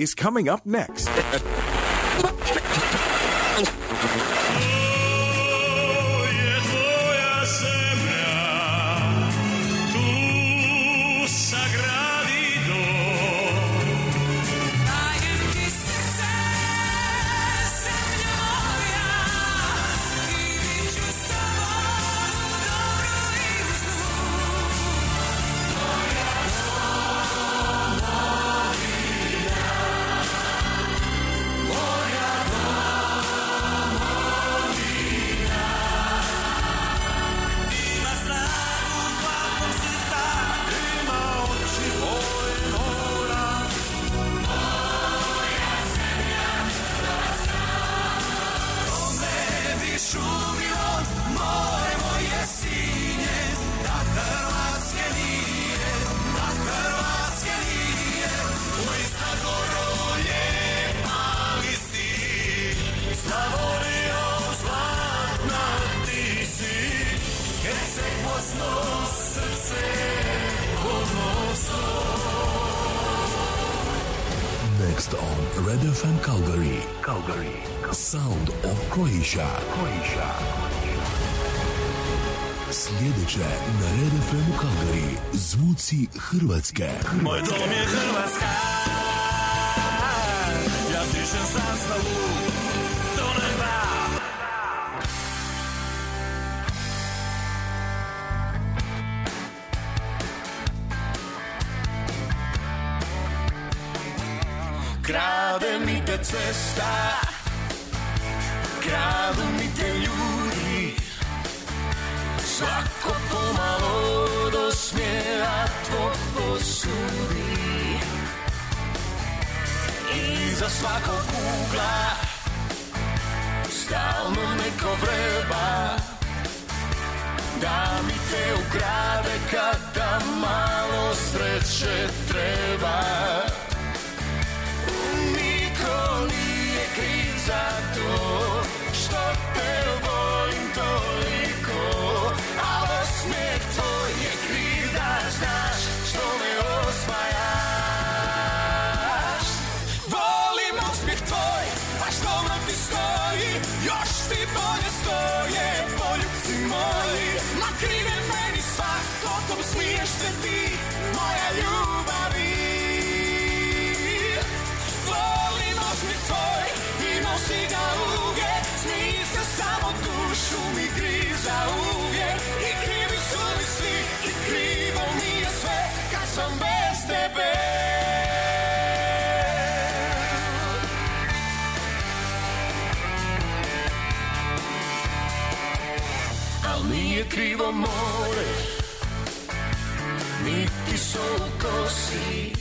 is coming up next. Zvuci Hrvatske. Moj dom je Hrvatska. krivo more. Niti solko si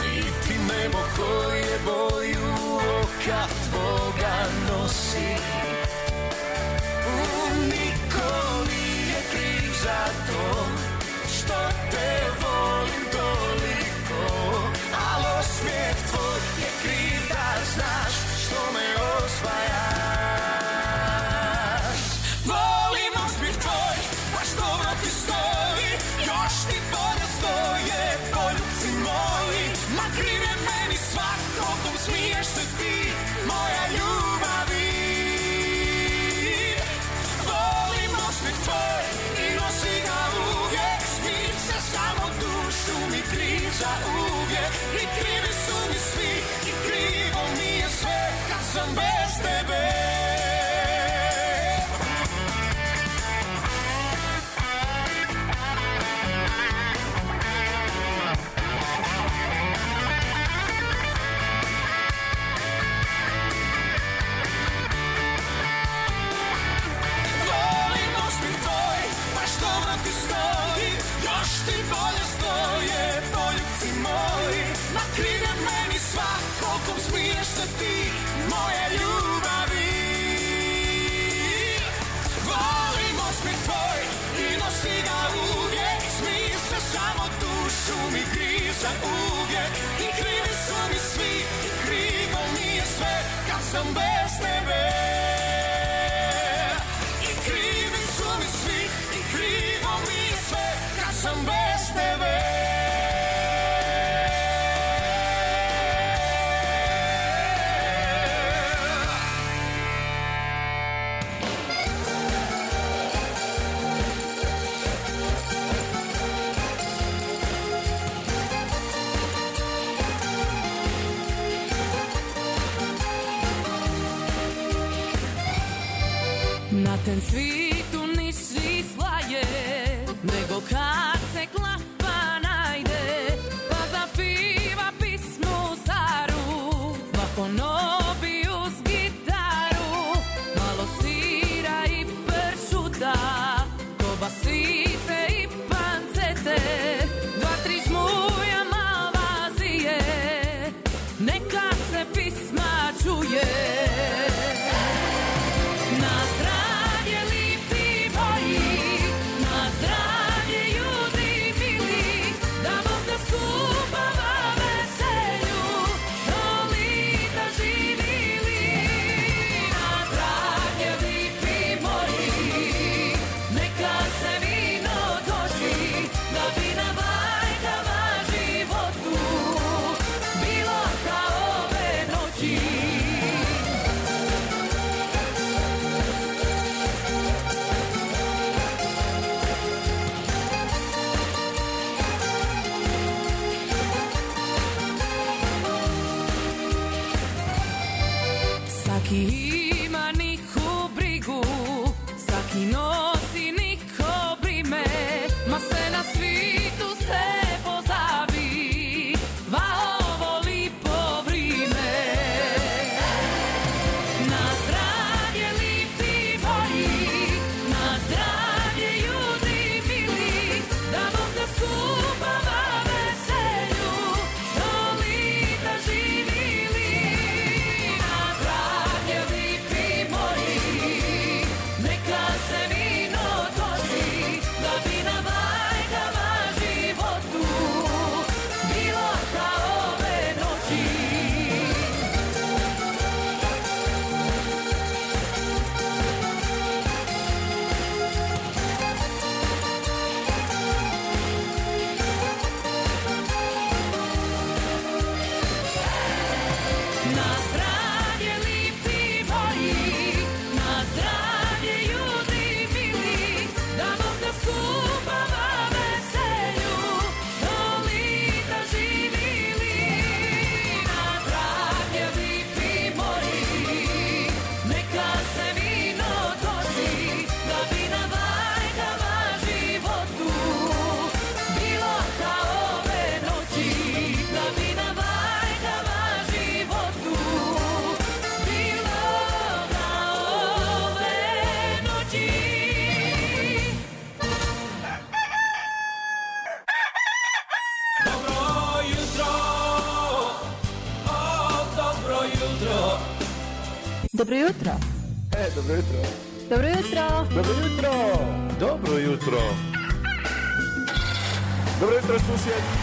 Niti nebo koje boju oka tvoga nosi. Nikoli je kriv za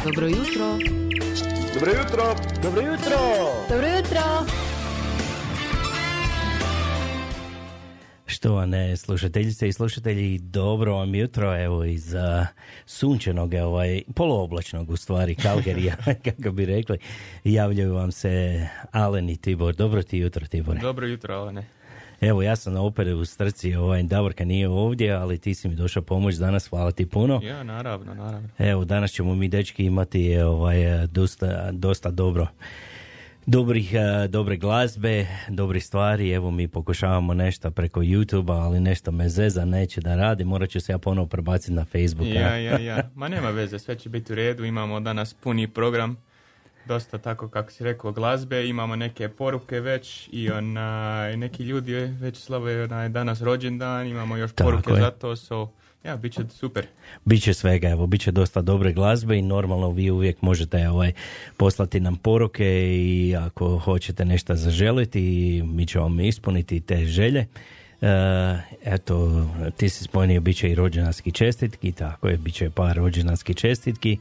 Dobro jutro. Dobro jutro. Dobro jutro. Dobro jutro. Štovane slušateljice i slušatelji, dobro vam jutro, evo iz uh, sunčanog, ovaj, poluoblačnog u stvari, Kalgerija, kako bi rekli, javljaju vam se Alen i Tibor. Dobro ti jutro, Tibor. Dobro jutro, Alene. Evo, ja sam na opere u strci, ovaj, Davorka nije ovdje, ali ti si mi došao pomoć danas, hvala ti puno. Ja, naravno, naravno. Evo, danas ćemo mi dečki imati ovaj, dosta, dosta dobro dobrih, eh, dobre glazbe, dobrih stvari. Evo mi pokušavamo nešto preko YouTube-a, ali nešto me zeza neće da radi. Morat ću se ja ponovo prebaciti na Facebook. Ja, ja, ja. Ma nema veze, sve će biti u redu. Imamo danas puni program. Dosta tako kako si rekao glazbe, imamo neke poruke već i onaj, neki ljudi već slave onaj, danas rođendan, imamo još Tako poruke je. za to, so, ja, bit će super. Biće svega, evo, bit će dosta dobre glazbe i normalno vi uvijek možete ovaj, poslati nam poruke i ako hoćete nešto zaželiti, mi ćemo vam ispuniti te želje. E, eto, ti si spomenuo, bit će i rođendanski čestitki, tako je, bit će par rođendanski čestitki.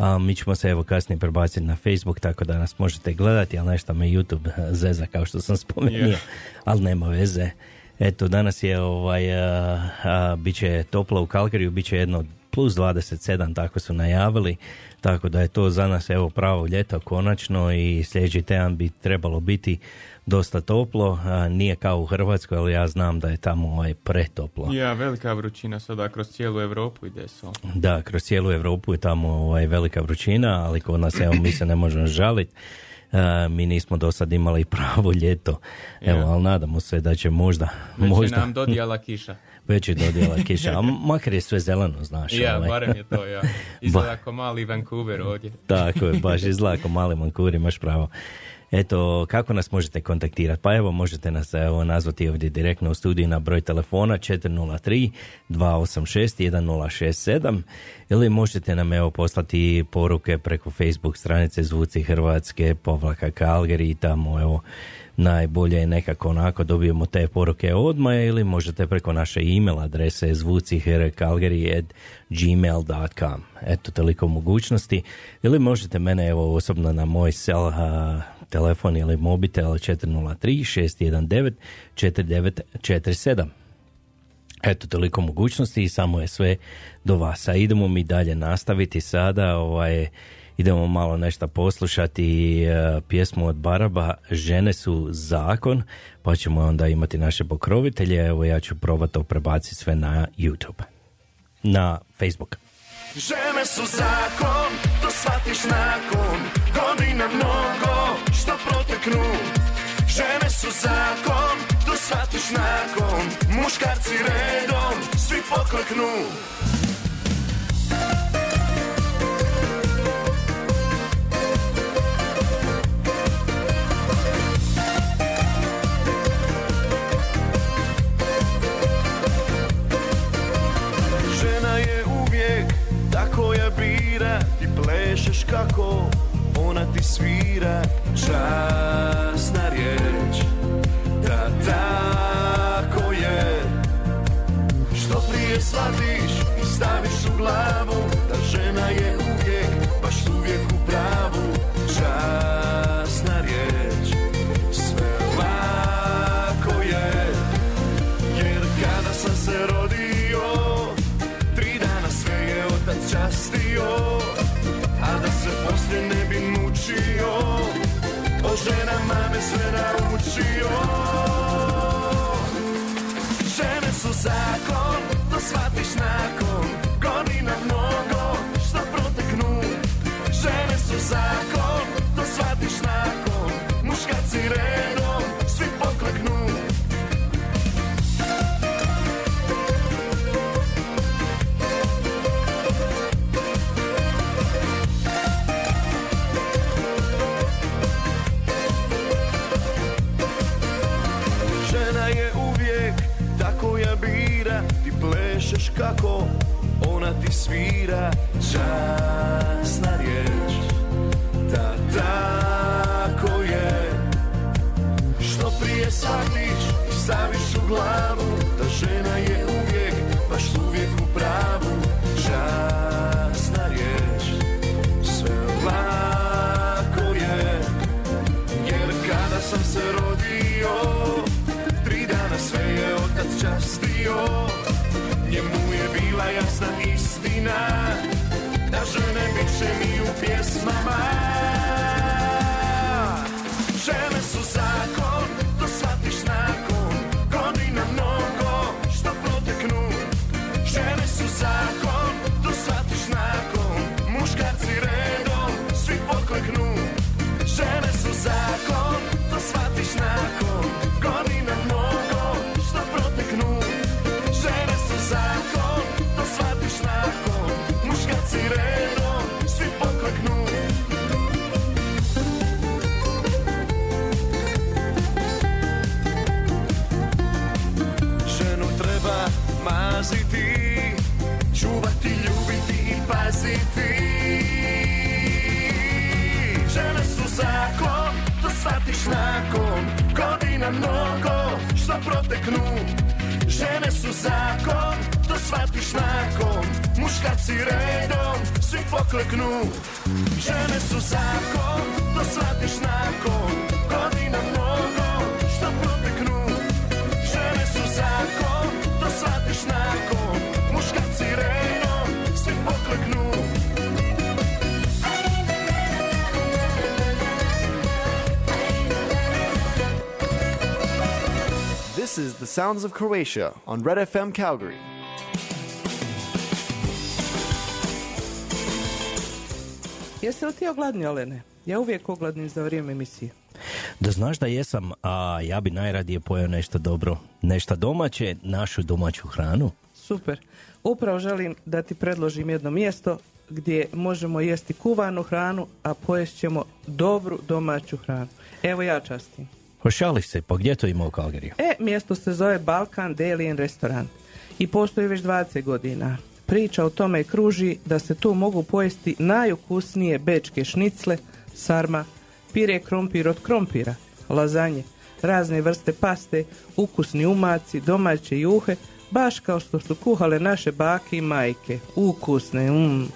A mi ćemo se evo kasnije prebaciti na Facebook, tako da nas možete gledati, ali nešto me YouTube zeza kao što sam spomenuo, Je. ali nema veze. Eto, danas je ovaj, a, a, bit će toplo u Kalkariju, bit će jedno plus 27, tako su najavili, tako da je to za nas evo pravo ljeto konačno i sljedeći tjedan bi trebalo biti dosta toplo, nije kao u Hrvatskoj, ali ja znam da je tamo ovaj pretoplo. Ja, velika vrućina sada kroz cijelu Europu ide so. Da, kroz cijelu Europu je tamo ovaj, velika vrućina, ali kod nas evo mi se ne možemo žaliti. E, mi nismo do sad imali pravo ljeto, evo, Ja. ali nadamo se da će možda, Već možda nam dodijala kiša. već je dodjela kiša, a makar je sve zeleno, znaš. Ja, ovaj. barem je to, ja. Izgleda kao mali Vancouver ovdje. Tako je, baš izgleda mali mankur, imaš pravo. Eto, kako nas možete kontaktirati? Pa evo, možete nas evo, nazvati ovdje direktno u studiju na broj telefona 403 286 1067 ili možete nam evo poslati poruke preko Facebook stranice Zvuci Hrvatske, povlaka Calgary i tamo evo najbolje je nekako onako dobijemo te poruke odmah ili možete preko naše e-mail adrese zvucihrcalgary.gmail.com Eto, toliko mogućnosti. Ili možete mene evo osobno na moj sel telefon ili mobitel 403 619 4947. Eto, toliko mogućnosti i samo je sve do vas. A idemo mi dalje nastaviti sada, ovaj, idemo malo nešto poslušati e, pjesmu od Baraba, Žene su zakon, pa ćemo onda imati naše pokrovitelje. Evo ja ću probati to prebaciti sve na YouTube, na Facebook. Žene su zakon, to shvatiš nakon Godina mnogo, su zakon, to shvatiš nakon Muškarci redom, svi pokleknu. Žena je uvijek tako je bira. Ti plešeš kako ona ti svira. Časna riječ tako je? Što prije shvatiš i staviš u glavu Da žena je uvijek, baš uvijek u pravu. Časna riječ Sve lako je. Jer kada sam se rodio Tri dana sve je otac častio A da se poslije ne bi mučio O ženama me sve naučio zakon, to shvatiš nakon kako ona ti svira. Časna riječ Da tako je. Što prije shvatiš i staviš u glavu Da žena je jasna istina Da žene bit mi u pjesmama proteknu. Žene su zakon, to shvatiš nakon muškarci redom, svi pokleknu. Žene su zakon, to shvatiš nakon This is the sounds of Croatia on Red FM Calgary. Jesi li ti ogladni, Olene? Ja uvijek ogladnim za vrijeme emisije. Da znaš da jesam, a ja bi najradije pojeo nešto dobro, nešto domaće, našu domaću hranu. Super. Upravo želim da ti predložim jedno mjesto gdje možemo jesti kuvanu hranu, a pojest ćemo dobru domaću hranu. Evo ja častim. Pošališ se, pa gdje to ima u Kalgariju? E, mjesto se zove Balkan Deli and Restaurant i postoji već 20 godina. Priča o tome kruži da se tu mogu pojesti najukusnije bečke šnicle, sarma, pire krompir od krompira, lazanje, razne vrste paste, ukusni umaci, domaće juhe, baš kao što su kuhale naše bake i majke. Ukusne, mm.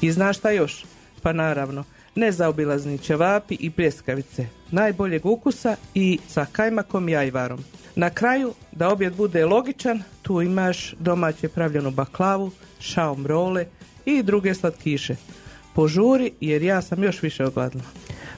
I znaš šta još? Pa naravno, nezaobilazni ćevapi i pljeskavice, najboljeg ukusa i sa kajmakom i ajvarom. Na kraju, da objed bude logičan, tu imaš domaće pravljenu baklavu, šaom role i druge slatkiše. Požuri jer ja sam još više ogladna.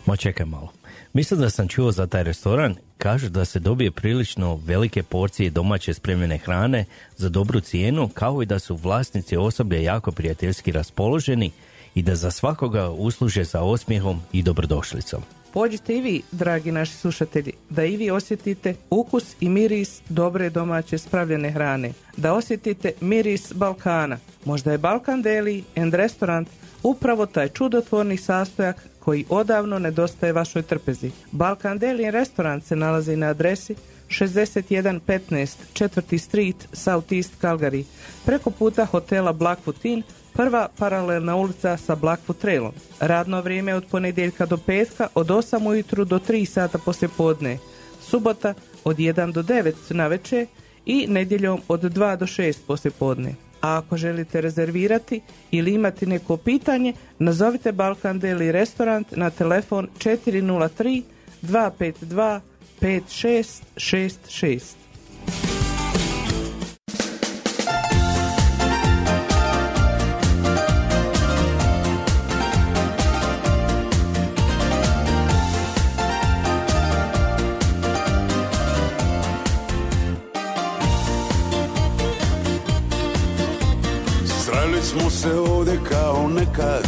Ma čekaj malo. Mislim da sam čuo za taj restoran, kažu da se dobije prilično velike porcije domaće spremljene hrane za dobru cijenu, kao i da su vlasnici osoblja jako prijateljski raspoloženi i da za svakoga usluže sa osmijehom i dobrodošlicom. Pođite i vi, dragi naši slušatelji, da i vi osjetite ukus i miris dobre domaće spravljene hrane. Da osjetite miris Balkana. Možda je Balkan Deli and Restaurant upravo taj čudotvorni sastojak koji odavno nedostaje vašoj trpezi. Balkan Deli and Restaurant se nalazi na adresi 6115 4. Street, South East Calgary, preko puta hotela Blackfoot Inn, prva paralelna ulica sa Blackfoot Trailom. Radno vrijeme od ponedjeljka do petka od 8 ujutru do 3 sata poslje podne. Subota od 1 do 9 na večer i nedjeljom od 2 do 6 poslje podne. A ako želite rezervirati ili imati neko pitanje, nazovite Balkan Deli Restaurant na telefon 403 252 5666. se ovdje kao nekad.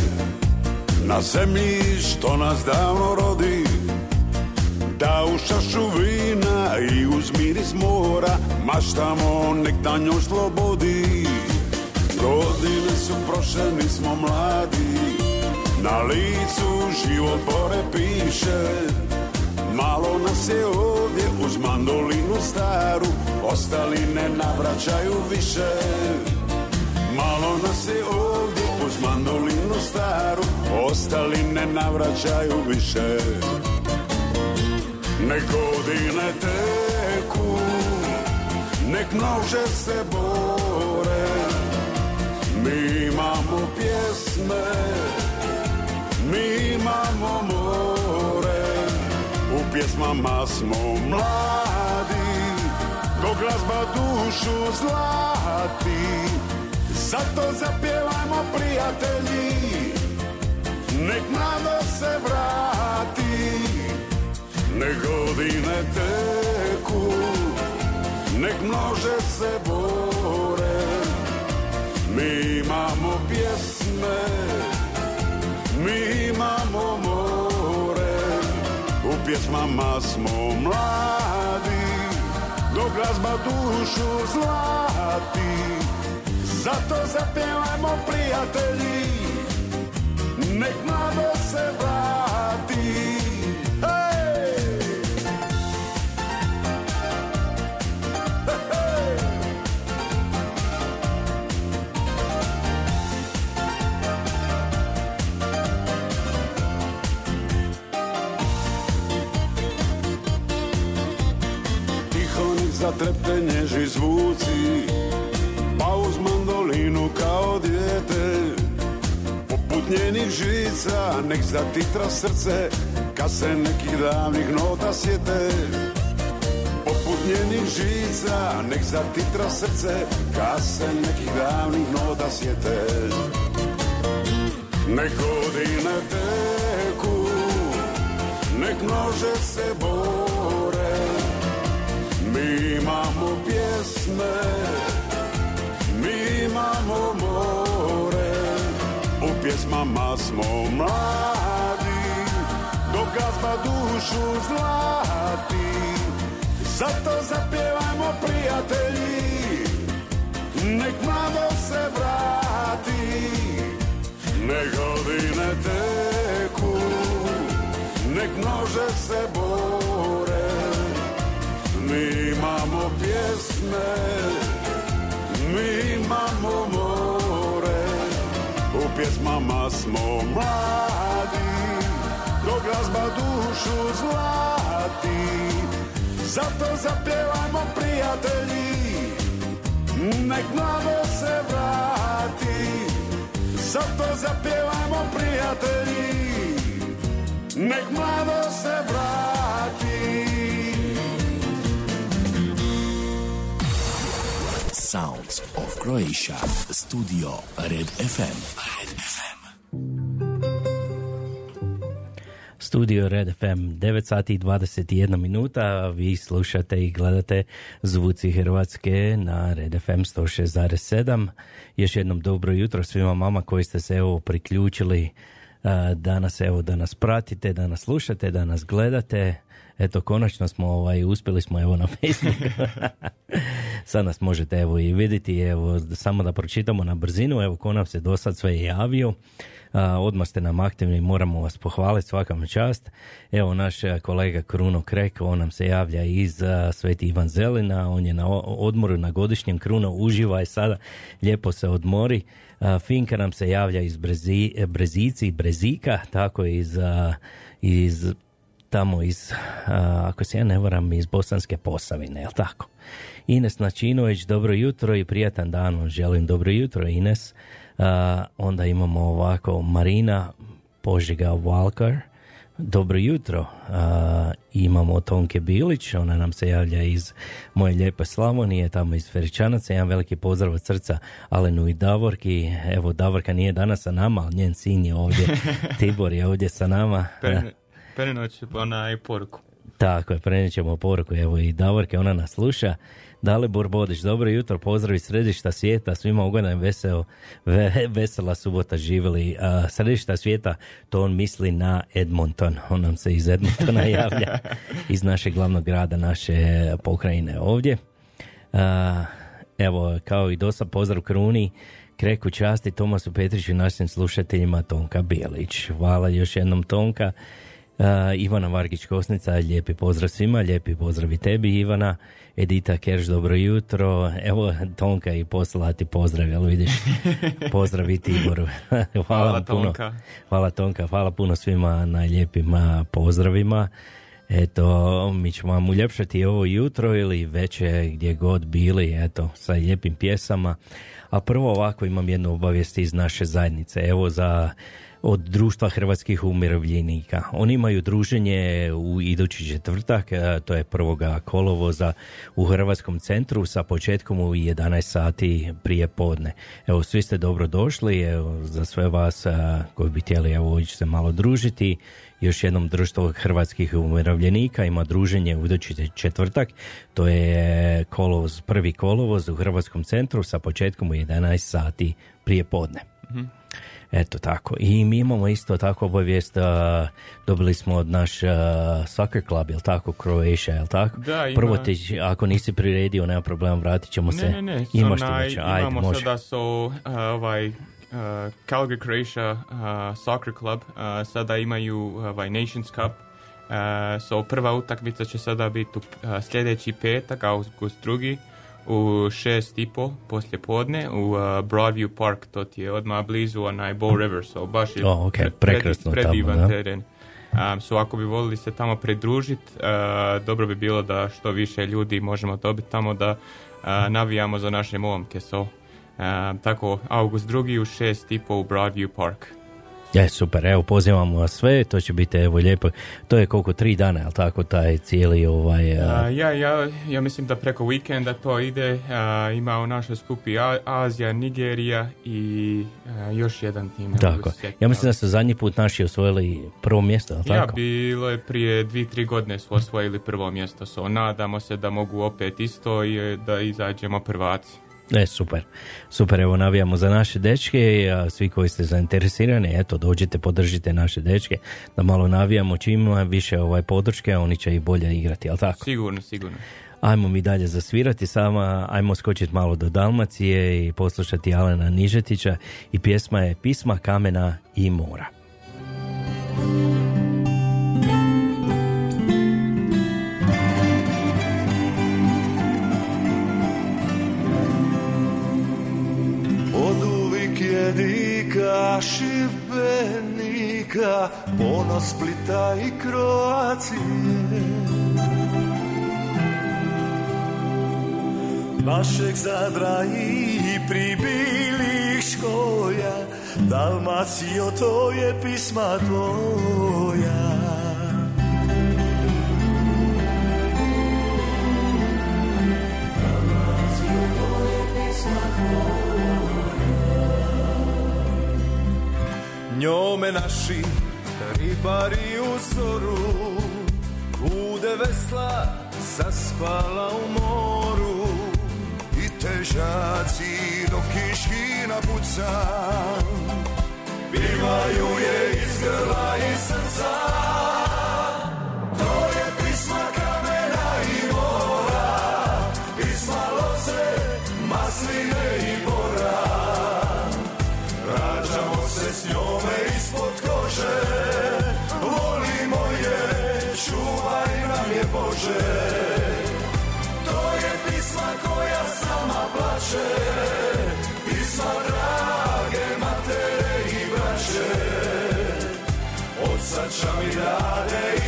Na zemlji što nas davno rodi. Da u šašu vina i uz miris mora Maštamo nek na njoj slobodi. Godine su prošle, nismo mladi. Na licu život bore piše. Malo nas je ovdje uz mandolinu staru. Ostali ne navraćaju više Malo nas je ovdje uz mandolinu staru Ostali ne navraćaju više. Nek godine teku Nek nože se bore. Mi imamo pjesme Mi imamo more. U pjesmama smo mladi Dok glazba dušu zlati zato zapjevajmo prijatelji. Nek mladost se vrati. Nek godine teku. Nek množe se bore. Mi imamo pjesme. Mi imamo more. U pjesmama smo mladi. Dok glazba dušu zlati zato zapjevajmo prijatelji Nek mlado se vrati Hej! Hej! Tiho nek zatrepte zvuci Poput njenih žica Nek zatitra srce Kad se nekih davnih nota sjete. Poput njenih žica Nek zatitra srce Kad se nekih davnih nota sjete. Nek godine teku Nek nože se bore. Mi imamo pjesme mi imamo more pjesmama smo mladi gazba dušu zlati. Zato zapjevajmo prijatelji Nek mlado se vrati. Nek godine teku Nek množe se bore. Mi imamo pjesme Mi imamo more pjesmama smo mladi Dok glazba dušu zlati Zato zapjevajmo prijatelji Nek mlado se vrati Zato zapjevajmo prijatelji Nek mlado se vrati Sounds of Croatia. Studio Red FM. Red FM. Studio Red FM, 9 sati i 21 minuta, vi slušate i gledate Zvuci Hrvatske na Red FM 106.7. Još jednom dobro jutro svima mama koji ste se evo priključili danas, evo da nas pratite, da nas slušate, da nas gledate. Eto, konačno smo, ovaj, uspjeli smo evo na Facebooku. Sad nas možete evo i vidjeti, evo, samo da pročitamo na brzinu, evo ko nam se do sad sve javio. Odmah ste nam aktivni, moramo vas pohvaliti svakam čast. Evo naš kolega Kruno Krek, on nam se javlja iz Sveti Ivan Zelina, on je na odmoru na godišnjem Kruno, uživaj sada, lijepo se odmori. Finka nam se javlja iz Brezi, Brezici, Brezika, tako iz, iz tamo iz, ako se ja ne varam, iz Bosanske Posavine, jel tako? Ines Načinović, dobro jutro i prijatan dan vam želim. Dobro jutro Ines. Onda imamo ovako Marina Požega Valkar. Dobro jutro. A, imamo Tonke Bilić, ona nam se javlja iz moje lijepe Slavonije, tamo iz Feričanaca. Jedan veliki pozdrav od srca Alenu i Davorki. Evo, Davorka nije danas sa nama, ali njen sin je ovdje. Tibor je ovdje sa nama. Pre- Prenoć onaj poruku. Tako je, prenijet ćemo poruku, evo i Davorke, ona nas sluša. Dalibor Bodić, dobro jutro, pozdrav iz središta svijeta, svima ugodan veseo, ve- vesela subota živjeli. A, središta svijeta, to on misli na Edmonton, on nam se iz Edmontona javlja, iz našeg glavnog grada, naše pokrajine ovdje. A, evo, kao i dosta pozdrav Kruni, Kreku časti Tomasu Petriću i našim slušateljima Tonka Bijelić. Hvala još jednom Tonka. Uh, Ivana Vargić Kosnica, lijepi pozdrav svima, lijepi pozdrav i tebi Ivana, Edita Kerš, dobro jutro, evo Tonka i poslala ti pozdrav, jel vidiš, pozdrav i Tiboru, hvala, Hvala, puno, Tonka. hvala Tonka, hvala puno svima na lijepim pozdravima, eto, mi ćemo vam uljepšati ovo jutro ili veće gdje god bili, eto, sa lijepim pjesama, a prvo ovako imam jednu obavijest iz naše zajednice, evo za od Društva hrvatskih umirovljenika. Oni imaju druženje u idući četvrtak, e, to je prvoga kolovoza u Hrvatskom centru sa početkom u 11 sati prije podne. Evo, svi ste dobro došli, evo, za sve vas a, koji bi htjeli evo, ići se malo družiti. Još jednom Društvo hrvatskih umirovljenika ima druženje u idući četvrtak, to je kolovoz, prvi kolovoz u Hrvatskom centru sa početkom u 11 sati prije podne. Eto tako. I mi imamo isto tako obavijest, a, dobili smo od naš a, soccer club, jel tako, Croatia, jel tako? Da, ima- Prvo ti, ako nisi priredio, nema problema, vratit ćemo se. Ne, ne, ne. Imaš ti onaj, već, ajde, imamo može. sada so, uh, ovaj, uh, Calgary Croatia uh, Soccer Club uh, sada imaju ovaj Nations Cup. Uh, so prva utakmica će sada biti uh, sljedeći petak, august drugi, u šest i po poslje podne u uh, Broadview Park, to ti je odmah blizu onaj Bow River, so baš je O, ok, pre- prekrasno tamo, predivan da. teren. Um, so ako bi volili se tamo pridružiti, uh, dobro bi bilo da što više ljudi možemo dobiti tamo da uh, navijamo za naše momke. So, um, tako, august drugi u šest i po u Broadview Park. Je, super, evo, pozivamo vas sve, to će biti, evo, lijepo. To je koliko, tri dana, jel tako, taj cijeli, ovaj... a, A, ja, ja, ja mislim da preko vikenda to ide. A, ima u našoj skupi A- Azija, Nigerija i još jedan tim. tako. Ja mislim da su zadnji put naši osvojili prvo mjesto, jel Ja, tako? bilo je prije dvi, tri godine su osvojili prvo mjesto. So, nadamo se da mogu opet isto i da izađemo prvaci. E, super. Super, evo navijamo za naše dečke, a svi koji ste zainteresirani, eto, dođite, podržite naše dečke, da malo navijamo čim više ovaj podrške, oni će i bolje igrati, jel tako? Sigurno, sigurno. Ajmo mi dalje zasvirati sama, ajmo skočiti malo do Dalmacije i poslušati Alena Nižetića i pjesma je Pisma kamena i mora. Šibenika, ponos Splita i Kroacije. Našeg Zadra i pribilih škoja, Dalmacijo to je pisma tvoja. Njome naši ribari u zoru Bude vesla zaspala u moru. I težaci do kiški napuca Pivaju je iz grla i srca Bože To je pisma koja s nama plače. Pisma drage matere i braće. Od sad mi ime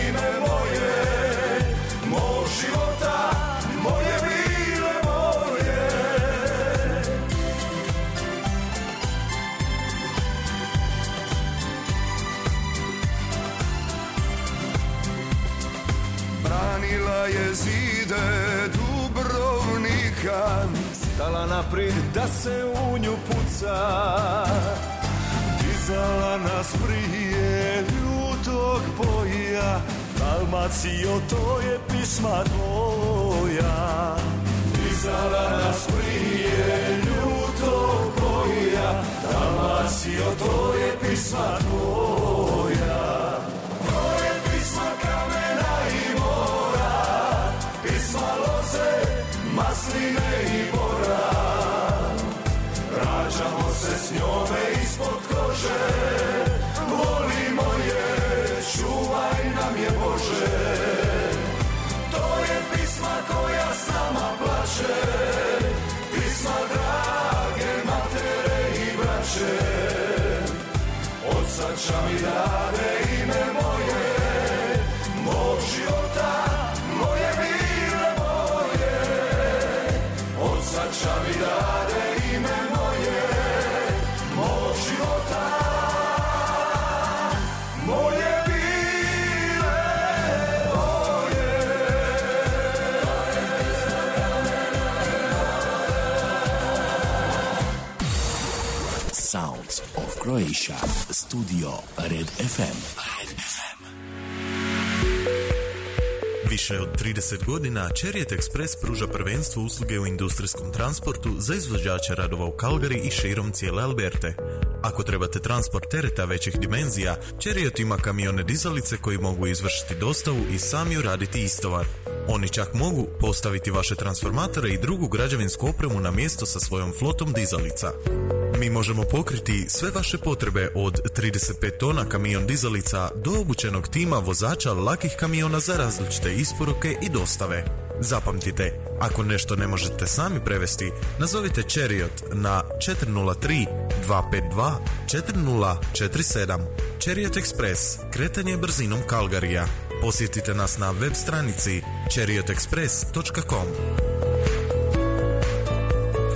zide Dubrovnika. Stala naprijed da se u nju puca. Dizala nas prije ljutog boja. Dalmacijo, to je pisma tvoja. Dizala nas prije ljutog boja. Dalmacijo, to je pisma tvoja masline i bora. Rađamo se s njome ispod kože. Volimo je, čuvaj nam je Bože. To je pisma koja s nama plače. Pisma drage matere i braće. Od sad mi dade ime moje Croatia. Studio Red FM. Red FM. Više od 30 godina Chariot Express pruža prvenstvo usluge u industrijskom transportu za izvođače radova u Calgary i širom cijele Alberte. Ako trebate transport tereta većih dimenzija, Chariot ima kamione dizalice koji mogu izvršiti dostavu i sami uraditi istovar. Oni čak mogu postaviti vaše transformatore i drugu građevinsku opremu na mjesto sa svojom flotom dizalica. Mi možemo pokriti sve vaše potrebe od 35 tona kamion dizalica do obučenog tima vozača lakih kamiona za različite isporuke i dostave. Zapamtite, ako nešto ne možete sami prevesti, nazovite Chariot na 403 252 4047. Chariot Express, kretanje brzinom Kalgarija. Посетите нас на веб страници chariotexpress.com.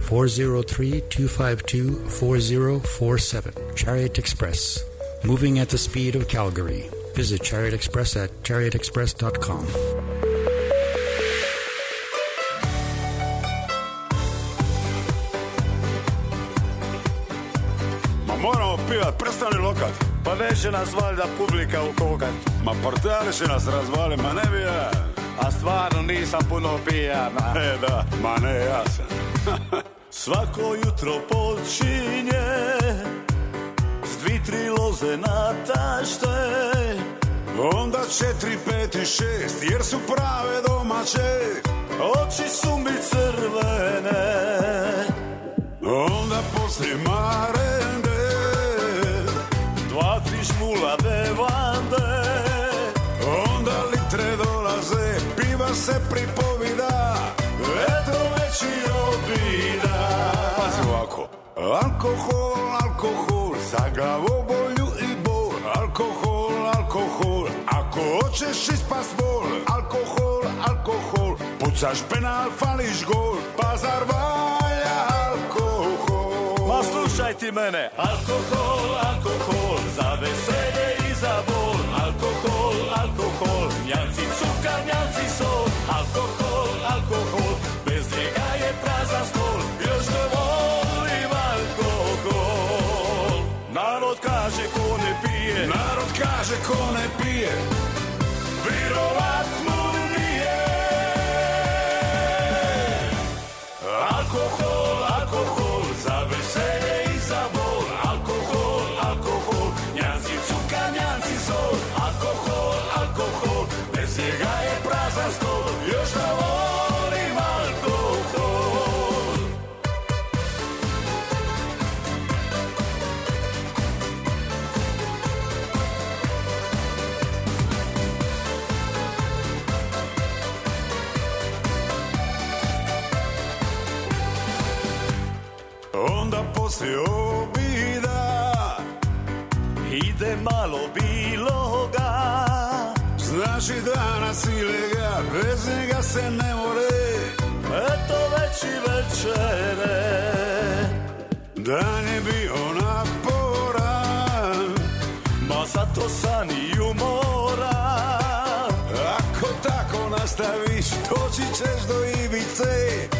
403 252 4047. Chariot Express. Moving at the speed of Calgary. Visit Chariot Express at chariotexpress.com. Ma moramo pivat, prestani lokat. Pa neće nas valjda publika u kogat. Ma portali će nas razvali, ma ne bi ja. A stvarno nisam puno pijan. a. E da, ma ne ja sam. Svako jutro počinje S dvi, tri loze na tašte Onda četiri, pet i šest, jer su prave domaće. Oči su mi crvene Onda poslije marende, Dva, tri šmula bevande onda litre dolaze, piva se pripovida. Alkohol, alkohol, za glavobolju i bol. Alkohol, alkohol, ako hoćeš ispast bol. Alkohol, alkohol, pucaš penal, fališ gol. Pa zar valja alkohol? Ma slušaj ti mene Alkohol, alkohol Za veselje i za bol Alkohol, alkohol Njanci cuka, njanci sol alkohol ko ne pije, Malo biloga Znači danas ilega, bez njega se ne more. Eto već i večere Dan je bio naporan, Ma zato san i umoran ako tako nastaviš, doći ćeš do ivice.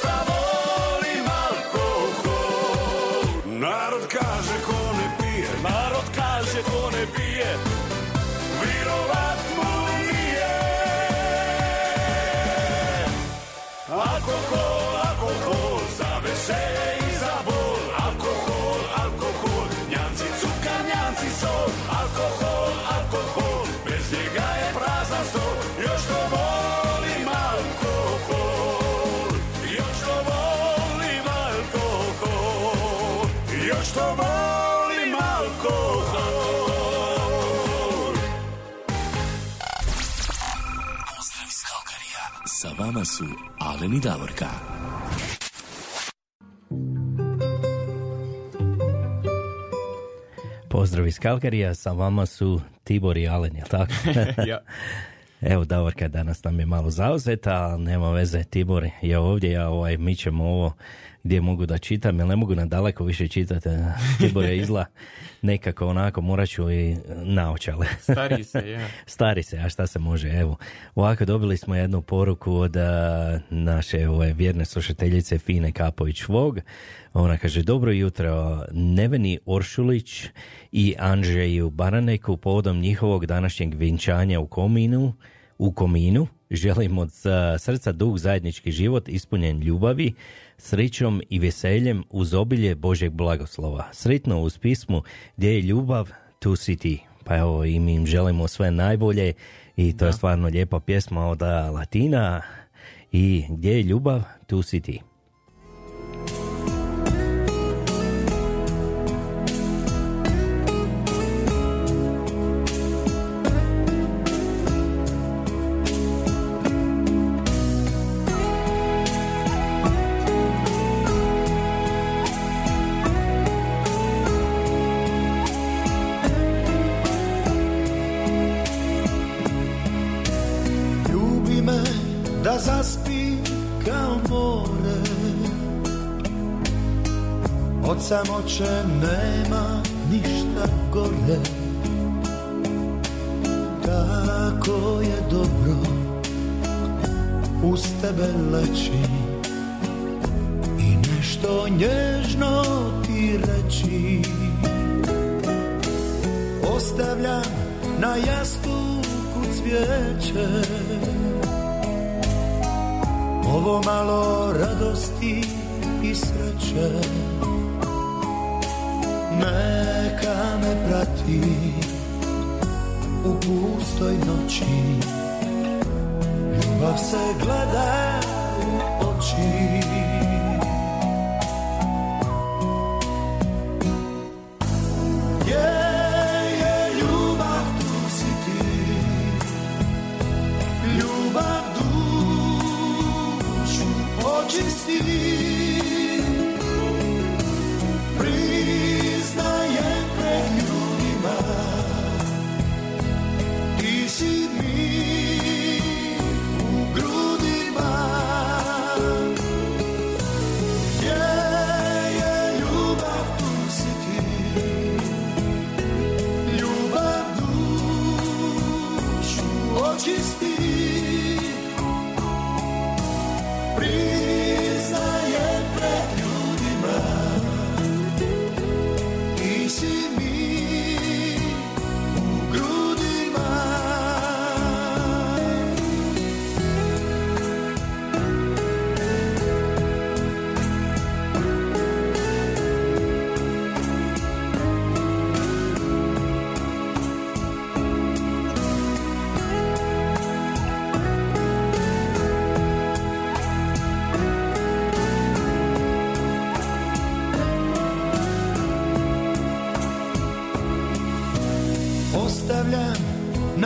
trouble. Još to volim alkohol Pozdrav iz Kalkarija. Sa vama su Alen i Davorka. Pozdrav iz Kalkarija, sa vama su Tibor i Alen, jel tako? Ja. Evo Davorka danas nam je malo zauzeta, ali nema veze, Tibor je ovdje, ja ovaj, mi ćemo ovo gdje mogu da čitam, jer ne mogu na daleko više čitati, Tibor je izla nekako onako, morat ću i naočale. Stariji se, ja. Stari se, a šta se može, evo. Ovako dobili smo jednu poruku od a, naše ove, vjerne slušateljice Fine Kapović Vog. Ona kaže, dobro jutro, Neveni Oršulić i Andžeju Baraneku povodom njihovog današnjeg vinčanja u Kominu, u Kominu. Želim od srca dug zajednički život ispunjen ljubavi, srećom i veseljem uz obilje Božeg blagoslova. Sretno uz pismu gdje je ljubav, tu si ti. Pa evo i mi im želimo sve najbolje i to je stvarno lijepa pjesma od Latina i gdje je ljubav, tu si ti. man.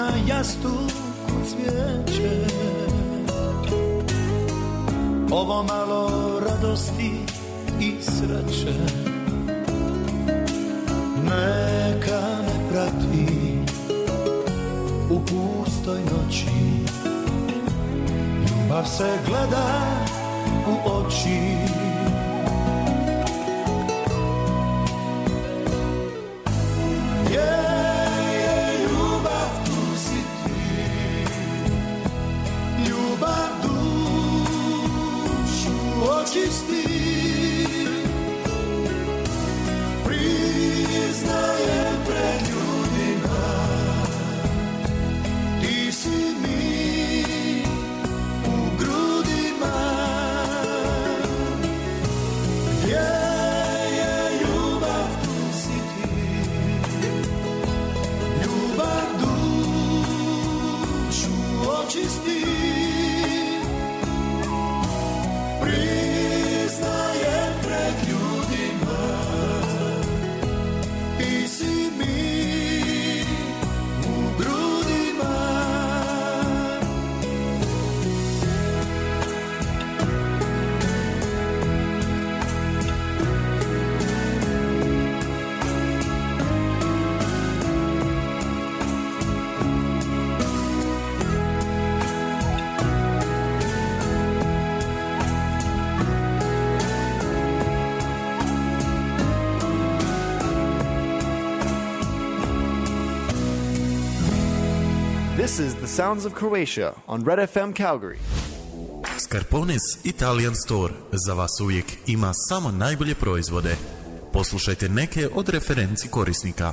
Na jastuku cvijeće. Ovo malo radosti i sreće Neka me prati u pustoj noći. Ljubav se gleda u oči sounds of Croatia on Red FM Calgary. Scarpones Italian Store za vas uvijek ima samo najbolje proizvode. Poslušajte neke od referenci korisnika.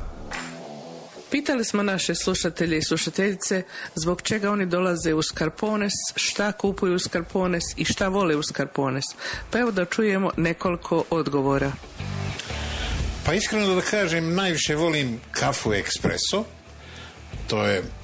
Pitali smo naše slušatelje i slušateljice zbog čega oni dolaze u Skarpones, šta kupuju u Skarpones i šta vole u Skarpones. Pa evo da čujemo nekoliko odgovora. Pa iskreno da kažem, najviše volim kafu espresso. To je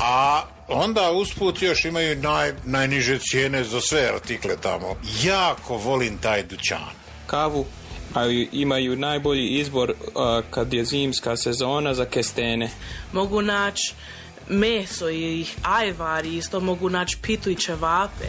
A onda usput još imaju naj, najniže cijene za sve artikle tamo. Jako volim taj dućan. Kavu ali imaju najbolji izbor a, kad je zimska sezona za kestene. Mogu naći meso i ajvar i isto mogu naći pitu i ćevape.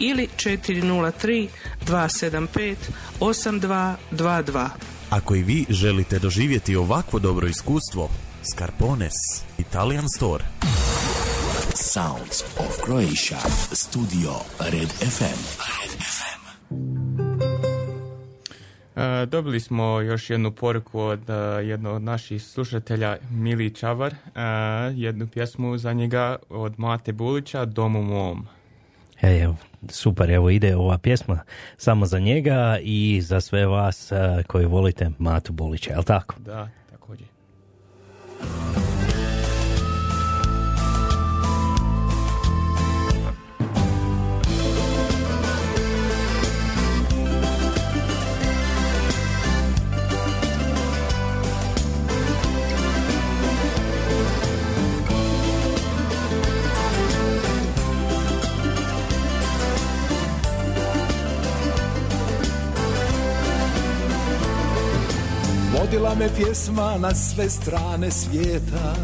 ili 403 275 8222. Ako i vi želite doživjeti ovakvo dobro iskustvo, Scarpones Italian Store. Sounds of Croatia. Studio Red FM. Red FM. E, dobili smo još jednu poruku od e, jednog od naših slušatelja, Mili Čavar, e, jednu pjesmu za njega od Mate Bulića, Domu mom. Evo, super, evo ide ova pjesma samo za njega i za sve vas eh, koji volite Matu Bolića, jel tako? Da, također. Vodila me pjesma na sve strane svijeta.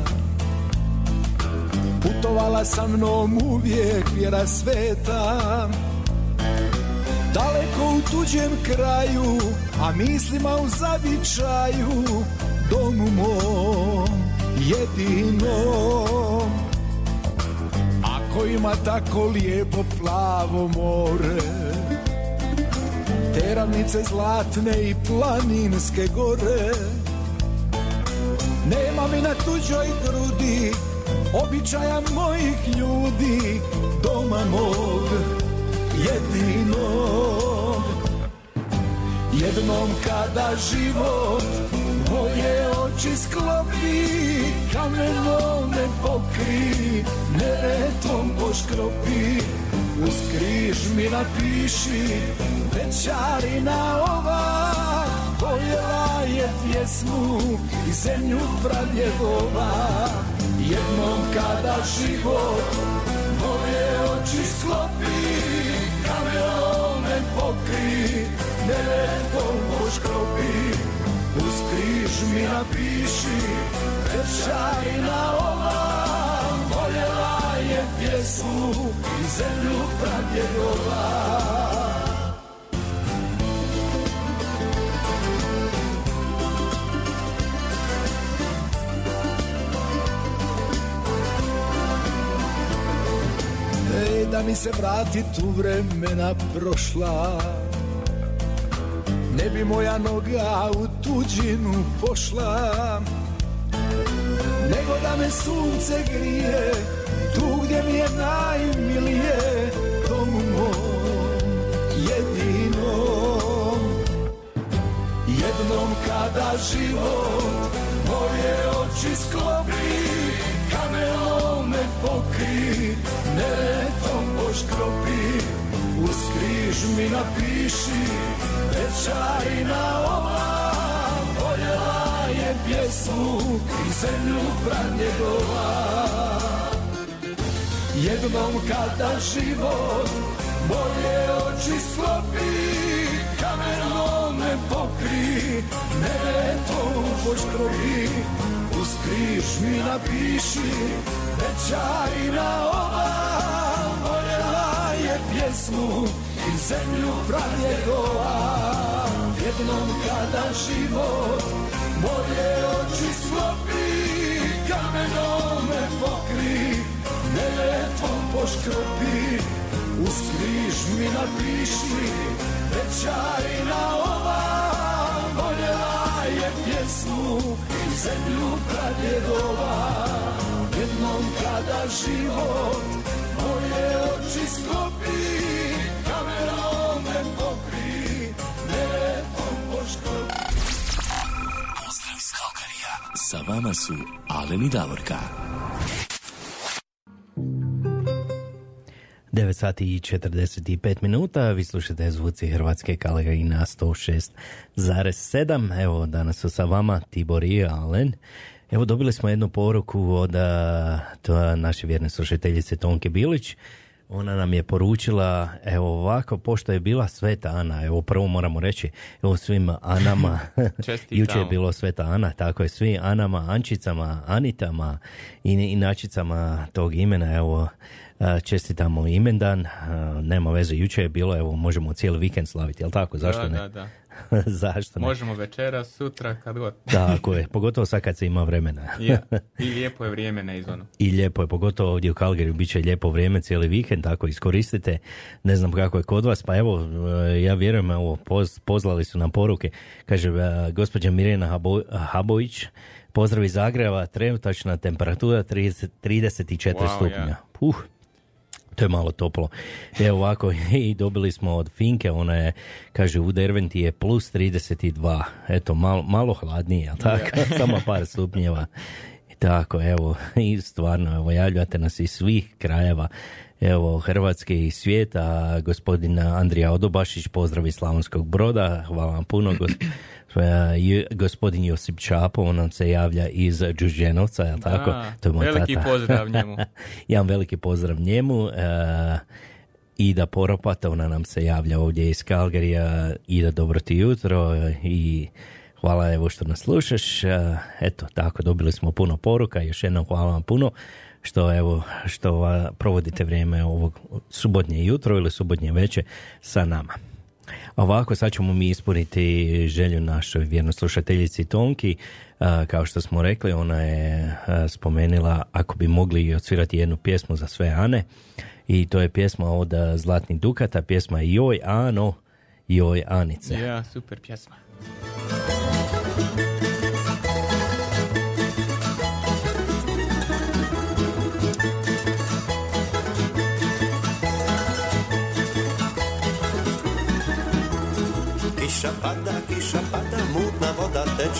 Putovala sa mnom uvijek vjera sveta. Daleko u tuđem kraju, a mislima u zavičaju Domu mom jedinom Ako ima tako lijepo plavo more te ravnice zlatne i planinske gore. Nema mi na tuđoj grudi običaja mojih ljudi Doma mog jedinog. Jednom kada život moje oči sklopi Kamenom me pokri, neretom poškropi. Uz križ mi napiši Večarina ova Voljela je pjesmu I zemlju pradjedova. Jednom kada život Moje oči sklopi Kamerom me pokri Neretom poškropi Uz križ mi napiši Večarina ova Voljela je pjesmu I zemlju pradjedova da mi se vrati tu vremena prošla. Ne bi moja noga u tuđinu pošla Nego da me sunce grije Tu gdje mi je najmilije Domu mom jedinom. Jednom kada život Moje oči sklopi Kamerom me pokri Neretom poškropi Uz križ mi napiši Večarina ova Voljela je pjesmu I zemlju pradjedova Jednom kada život Moje oči sklopi Kamenom me pokri Neretom poškropi Uz križ mi napiši Večarina ova pjesmu I zemlju pradjedova Jednom kada život Moje oči sklopi Kamenom me pokri Neretom poškropi. Uz križ mi napiši Večarina ova Voljela je pjesmu I zemlju pradjedova Jednom kada život Moje oči sklopi Sa vama su Alen i Davorka. 9 sati i 45 minuta, vi slušate zvuci Hrvatske Kalega i na 106,7. Evo, danas su sa vama Tibor i Alen. Evo, dobili smo jednu poruku od to naše vjerne slušateljice Tonke Bilić. Ona nam je poručila, evo ovako, pošto je bila Sveta Ana, evo prvo moramo reći, evo svim Anama, jučer je bilo Sveta Ana, tako je, svi Anama, Ančicama, Anitama i inačicama tog imena, evo, čestitamo imendan, nema veze, jučer je bilo, evo, možemo cijeli vikend slaviti, jel tako, zašto da, ne? Da, da. zašto ne? Možemo večeras, sutra, kad god. Tako je, pogotovo sad kad se ima vremena. Je. I lijepo je vrijeme na izvonu. I lijepo je, pogotovo ovdje u Calgary, bit će lijepo vrijeme cijeli vikend, tako iskoristite. Ne znam kako je kod vas, pa evo, e, ja vjerujem, evo, poz, pozlali su nam poruke. Kaže, e, gospođa Mirjana Habo, Habović, pozdrav iz Zagreba, trenutačna temperatura 30, 34 Wow, stupnja. ja. Puh, to je malo toplo. Evo ovako, i dobili smo od Finke, ona je, kaže, u Derventi je plus 32. Eto, malo, malo hladnije, tako? Samo par stupnjeva. I tako, evo, i stvarno, evo, javljate nas iz svih krajeva, evo, Hrvatske i svijeta, gospodin Andrija Odobašić, pozdrav iz Slavonskog broda, hvala vam puno, gos- Ju- gospodin Josip Čapo, on nam se javlja iz Đuđenovca, jel tako? Da, to je moj veliki tata. pozdrav njemu. Jedan veliki pozdrav njemu. E, Ida Poropata, ona nam se javlja ovdje iz Kalgarija. Ida, dobro ti jutro i hvala evo što nas slušaš. E, Eto, tako, dobili smo puno poruka. Još jednom hvala vam puno što evo, što provodite vrijeme ovog subotnje jutro ili subotnje veće sa nama. Ovako, sad ćemo mi ispuniti želju našoj vjernoj slušateljici Tonki. Kao što smo rekli, ona je spomenila ako bi mogli odsvirati jednu pjesmu za sve Ane. I to je pjesma od Zlatnih Dukata, pjesma Joj Ano, Joj Anice. Ja, super pjesma.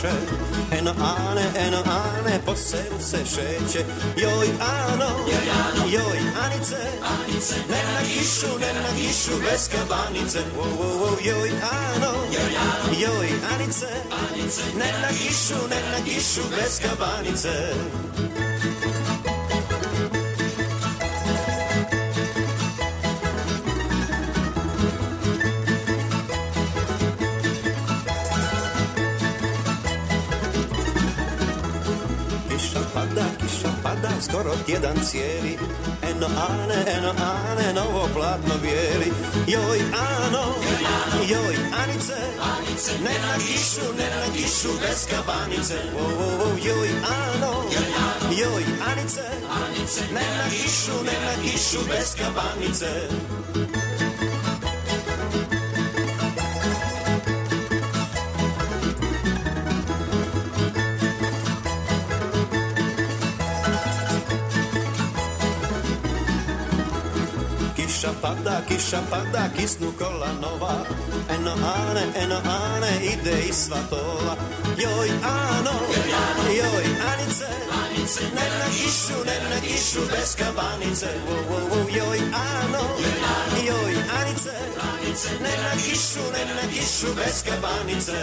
Teče. Eno ane, eno ane, po selu se šeće. Joj ano, joj anice, ne na kišu, ne na kišu, bez kabanice. Joj ano, joj anice, ne na kišu, ne na kišu, bez kabanice skoro tjedan cijeli. Eno ane, eno ane, novo platno bijeli. Joj ano, joj anice, ne na kišu, ne na kišu, bez kabanice. Joj ano, joj anice, ne na kišu, ne na kišu, bez kabanice pada, kiša pada, kisnu kola nova Eno ane, eno ane, ide i svatova Joj ano, joj anice, ne na kišu, ne na kišu, bez kabanice. Joj ano, joj anice, ne na kišu, ne na kišu, bez kabanice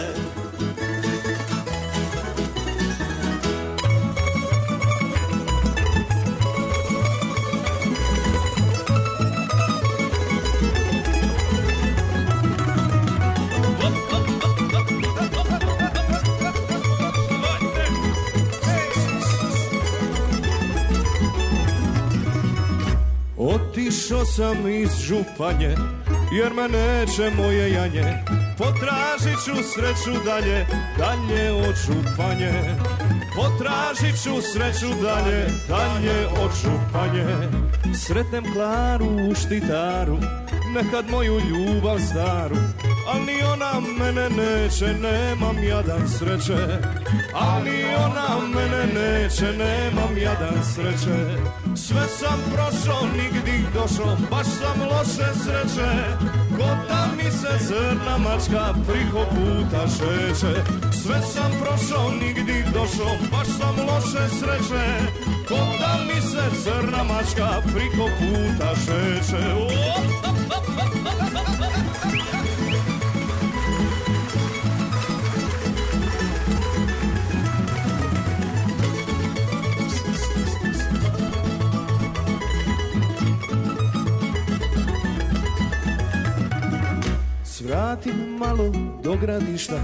Otišao sam iz županje Jer me neće moje janje. Potražit ću sreću dalje Dalje od županje. Potražit ću sreću dalje Dalje od županje. Sretnem Klaru u štitaru Nekad moju ljubav staru. Al ni ona mene neće Nemam jadan sreće. Al ni ona mene neće Nemam jadan sreće Sve sam prošao, nigdje došao, baš sam loše sreće. Ko da mi se crna mačka priko puta šeće. Sve sam prošao, nigdje došao, baš sam loše sreće. Ko da mi se crna mačka priko puta šeće. O! Svratim malo do gradišta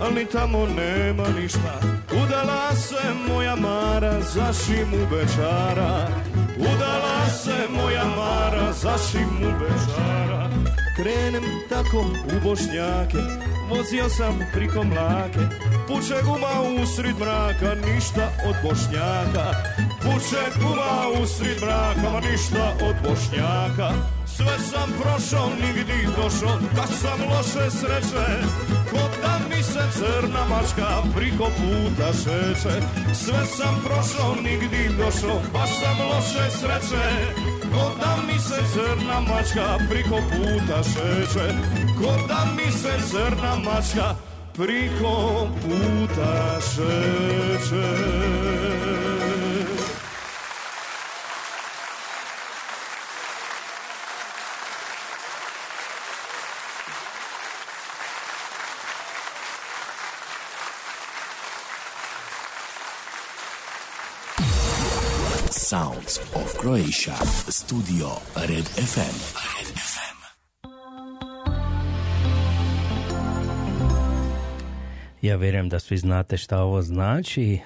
ali tamo nema ništa. Udala se moja Mara za šimu bečara Udala se moja Mara za šimu bečara Krenem tako u Bošnjake Vozio sam priko mlake Puče guma usrid mraka Ništa od Bošnjaka. Puče guma usrid mraka Ma ništa od Bošnjaka. Sve sam prošao, nigdje došao Kad sam loše sreće Ko da mi se crna mačka priko puta šeće. Sve sam prošao, nigdje došao Baš sam loše sreće Ko da mi se crna mačka priko puta šeće Ko da mi se crna mačka priko puta šeće Sounds of Croatia. Studio Red FM. Red FM. Ja vjerujem da svi znate šta ovo znači,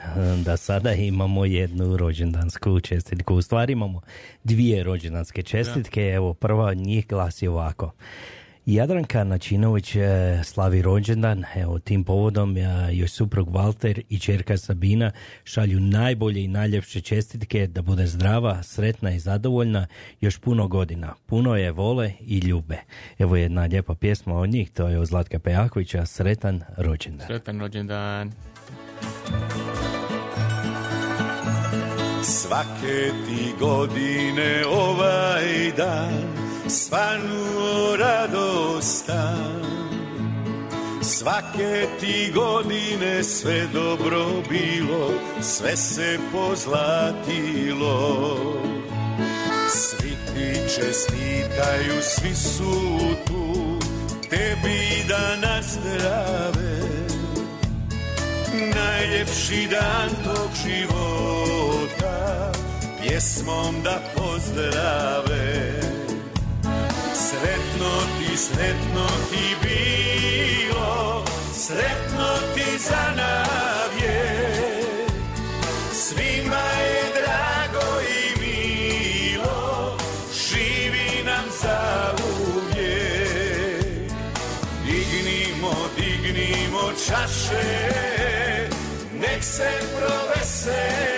da sada imamo jednu rođendansku čestitku. U stvari imamo dvije rođendanske čestitke, evo prva od njih glasi ovako. Jadranka Načinović e, slavi rođendan, evo tim povodom e, joj suprug Walter i čerka Sabina šalju najbolje i najljepše čestitke da bude zdrava, sretna i zadovoljna još puno godina. Puno je vole i ljube. Evo jedna lijepa pjesma od njih, to je od Zlatka Pejakovića, Sretan rođendan. Sretan rođendan. Svake ti godine ovaj dan svanuo radostan Svake ti godine sve dobro bilo, sve se pozlatilo. Svi ti čestitaju, svi su tu, tebi da nazdrave. Najljepši dan tog života, pjesmom da pozdrave. Sretno ti, sretno ti bilo, sretno ti za navje. Svima je drago i milo, živi nam za uvijek. Dignimo, dignimo čaše, nek se proveseli.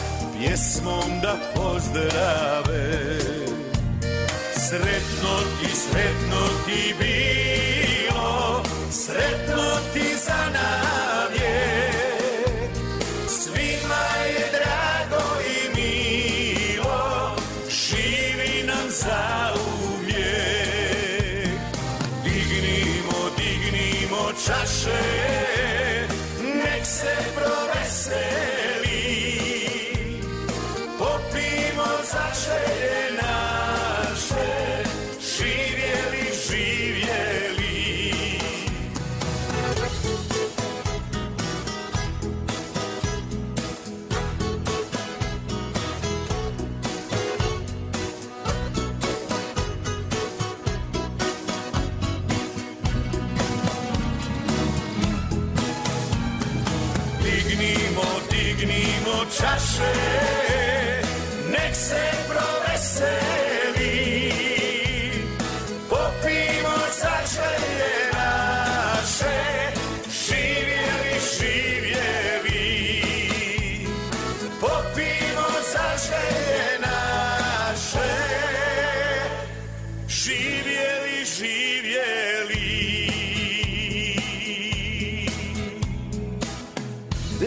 Pjesmom da pozdrave. Sretno ti, sretno ti bilo Sretno ti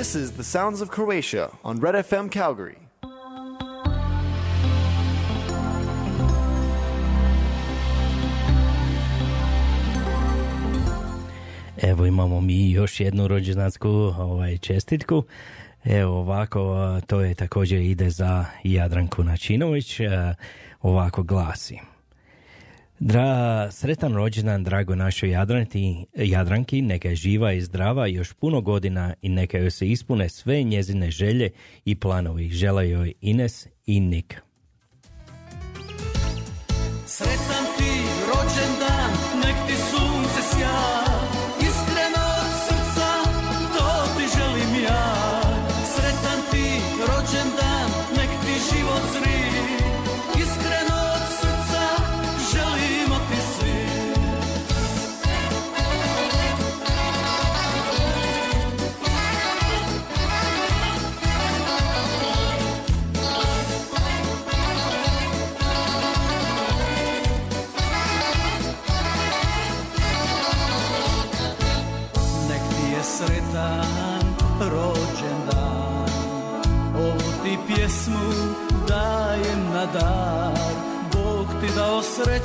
This is The Sounds of Croatia on Red FM Calgary. Evo imamo mi još jednu rođendansku ovaj, čestitku. Evo ovako, to je također ide za Jadranku Načinović, ovako glasi. Dra, sretan rođendan, drago našoj Jadranki, Jadranki, neka je živa i zdrava još puno godina i neka joj se ispune sve njezine želje i planovi. Žele joj Ines i Nik. Sretan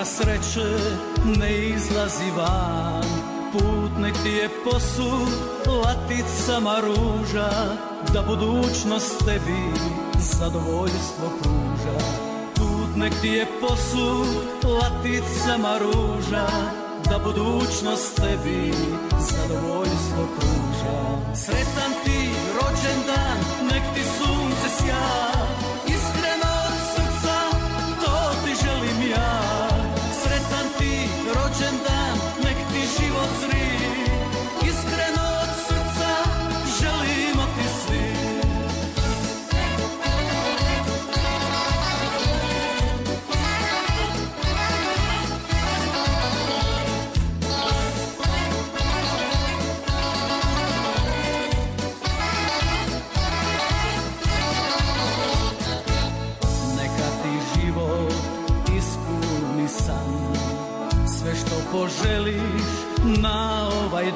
okvira sreće ne izlazi van. Put nek ti je posud laticama ruža Da budućnost tebi zadovoljstvo pruža. Put nek ti je posud laticama ruža Da budućnost tebi zadovoljstvo pruža. Sretan ti rođendan, nek ti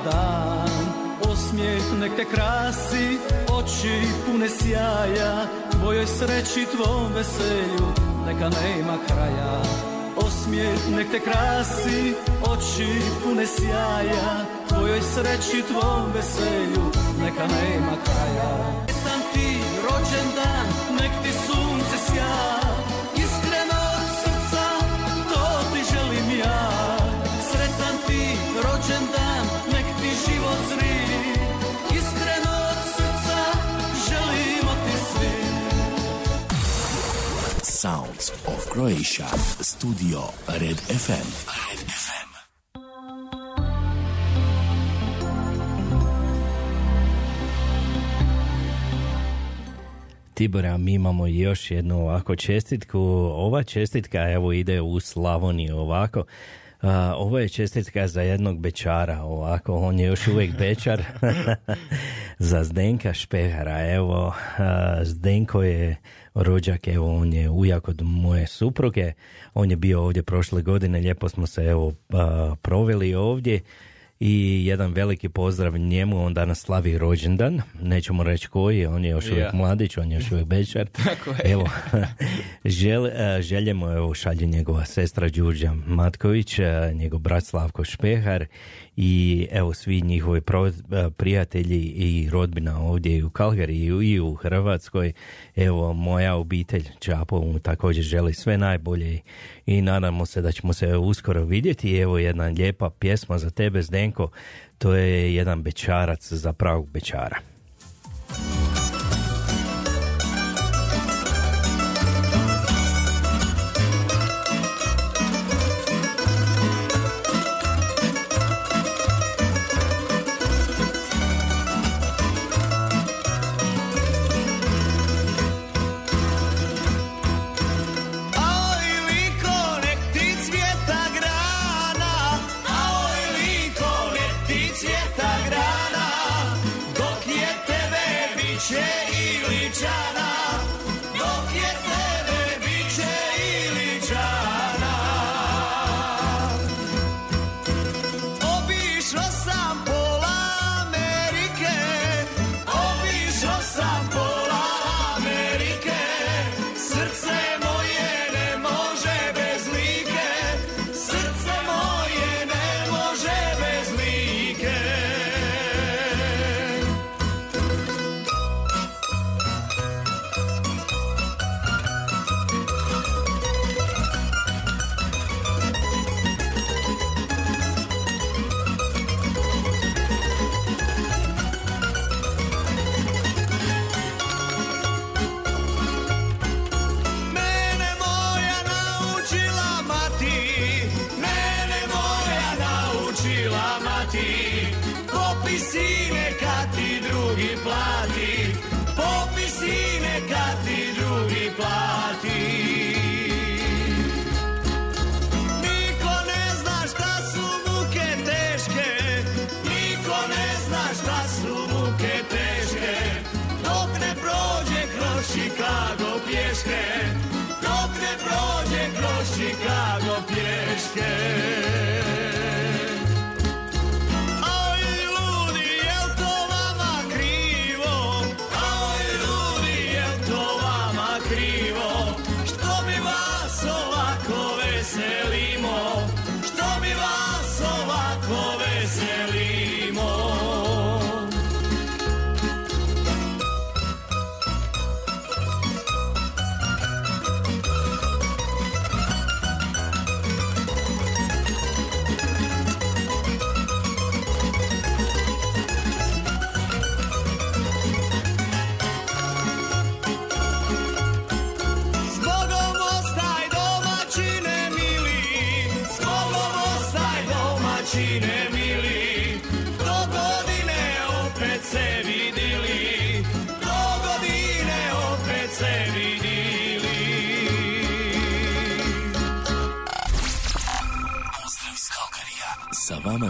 dan. Osmijeh nek te krasi, oči pune sjaja. Tvojoj sreći, tvom veselju, neka nema kraja. Osmijeh nek te krasi, oči pune sjaja. Tvojoj sreći, tvom veselju, neka nema kraja Croatia. Studio Red FM. Red FM. Tibore, a mi imamo još jednu ovako čestitku. Ova čestitka evo ide u Slavoniju ovako. A, ovo je čestitka za jednog bečara, ovako, on je još uvijek bečar za Zdenka Špehara. Evo, Zdenko je rođak, evo, on je ujak od moje supruge. On je bio ovdje prošle godine, lijepo smo se, evo, proveli ovdje i jedan veliki pozdrav njemu, on danas slavi rođendan, nećemo reći koji, on je još uvijek Ja. mladić, on je još uvijek bečar. Tako je. Evo, žel, željemo, evo, šalje njegova sestra Đurđa Matković, njegov brat Slavko Špehar i evo svi njihovi pro- e, prijatelji i rodbina ovdje i u Kalgariji i u Hrvatskoj. Evo, moja obitelj Čapo mu također želi sve najbolje i nadamo se da ćemo se uskoro vidjeti. Evo jedna lijepa pjesma za tebe, Zdenko. To je jedan bečarac za pravog bečara.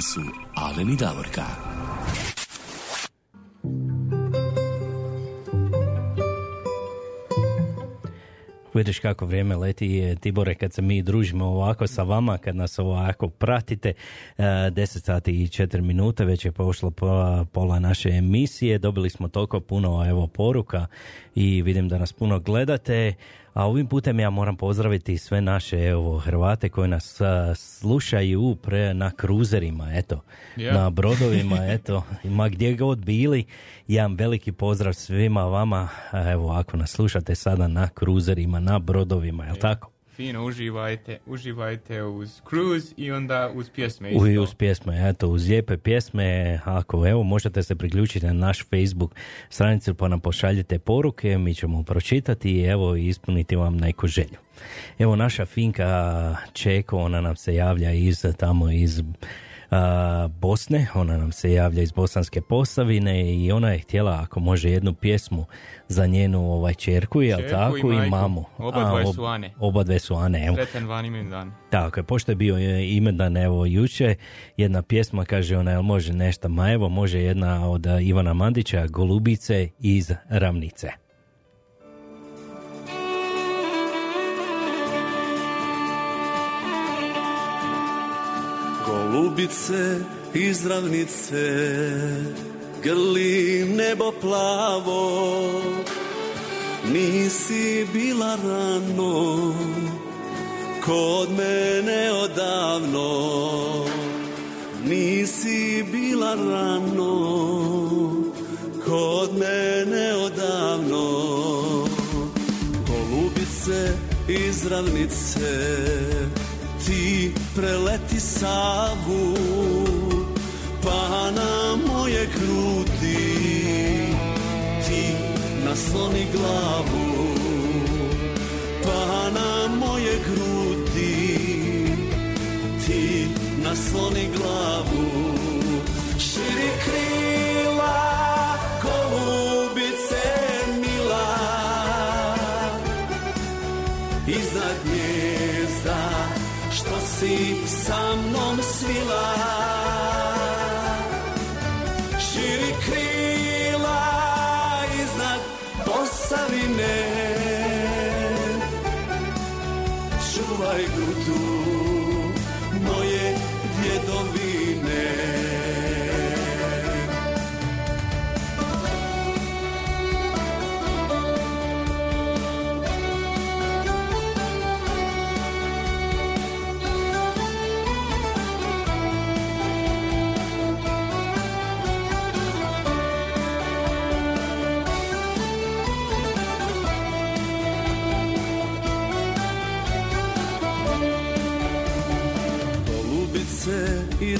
Su Alen i Davorka. Vidiš kako vrijeme leti, e, Tibore, kad se mi družimo ovako sa vama, kad nas ovako pratite, e, 10 sati i 4 minute, već je pola, pola naše emisije, dobili smo toliko puno evo poruka i vidim da nas puno gledate, a ovim putem ja moram pozdraviti sve naše evo Hrvate koji nas a, slušaju pre, na kruzerima, eto, Ja. na brodovima, eto, ma gdje god bili, jedan veliki pozdrav svima vama, evo ako nas slušate sada na kruzerima, na brodovima, jel tako? Fino, uživajte, uživajte uz cruise i onda uz pjesme U, isto. uz pjesme, eto, uz lijepe pjesme, ako evo, možete se priključiti na naš Facebook stranicu pa nam pošaljite poruke, mi ćemo pročitati i evo ispuniti vam neku želju. Evo naša Finka Čeko, ona nam se javlja iz tamo iz a, Bosne, ona nam se javlja iz Bosanske Posavine i ona je htjela ako može jednu pjesmu za njenu ovaj čerku, jel Čerku tako, i i, mamu. Oba A, dvoje ob- su Ane. Oba dve su Ane, evo. Sretan van imen dan. Tako je, pošto je bio e, imendan evo juče, jedna pjesma kaže ona, jel može nešto, ma evo može jedna od a, Ivana Mandića, Golubice iz Ravnice. Golubice iz ravnice Grli nebo plavo. Nisi bila rano Kod mene odavno. Nisi bila rano Kod mene odavno. Golubice iz ravnice Ti preleti Savu Pa na moje grudi Ti nasloni glavu Pa na moje grudi Ti nasloni glavu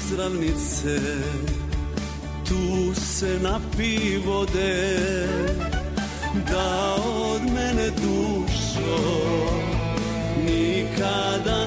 Golubice iz ravnice Tu se napi vode Da od mene dušo Nikada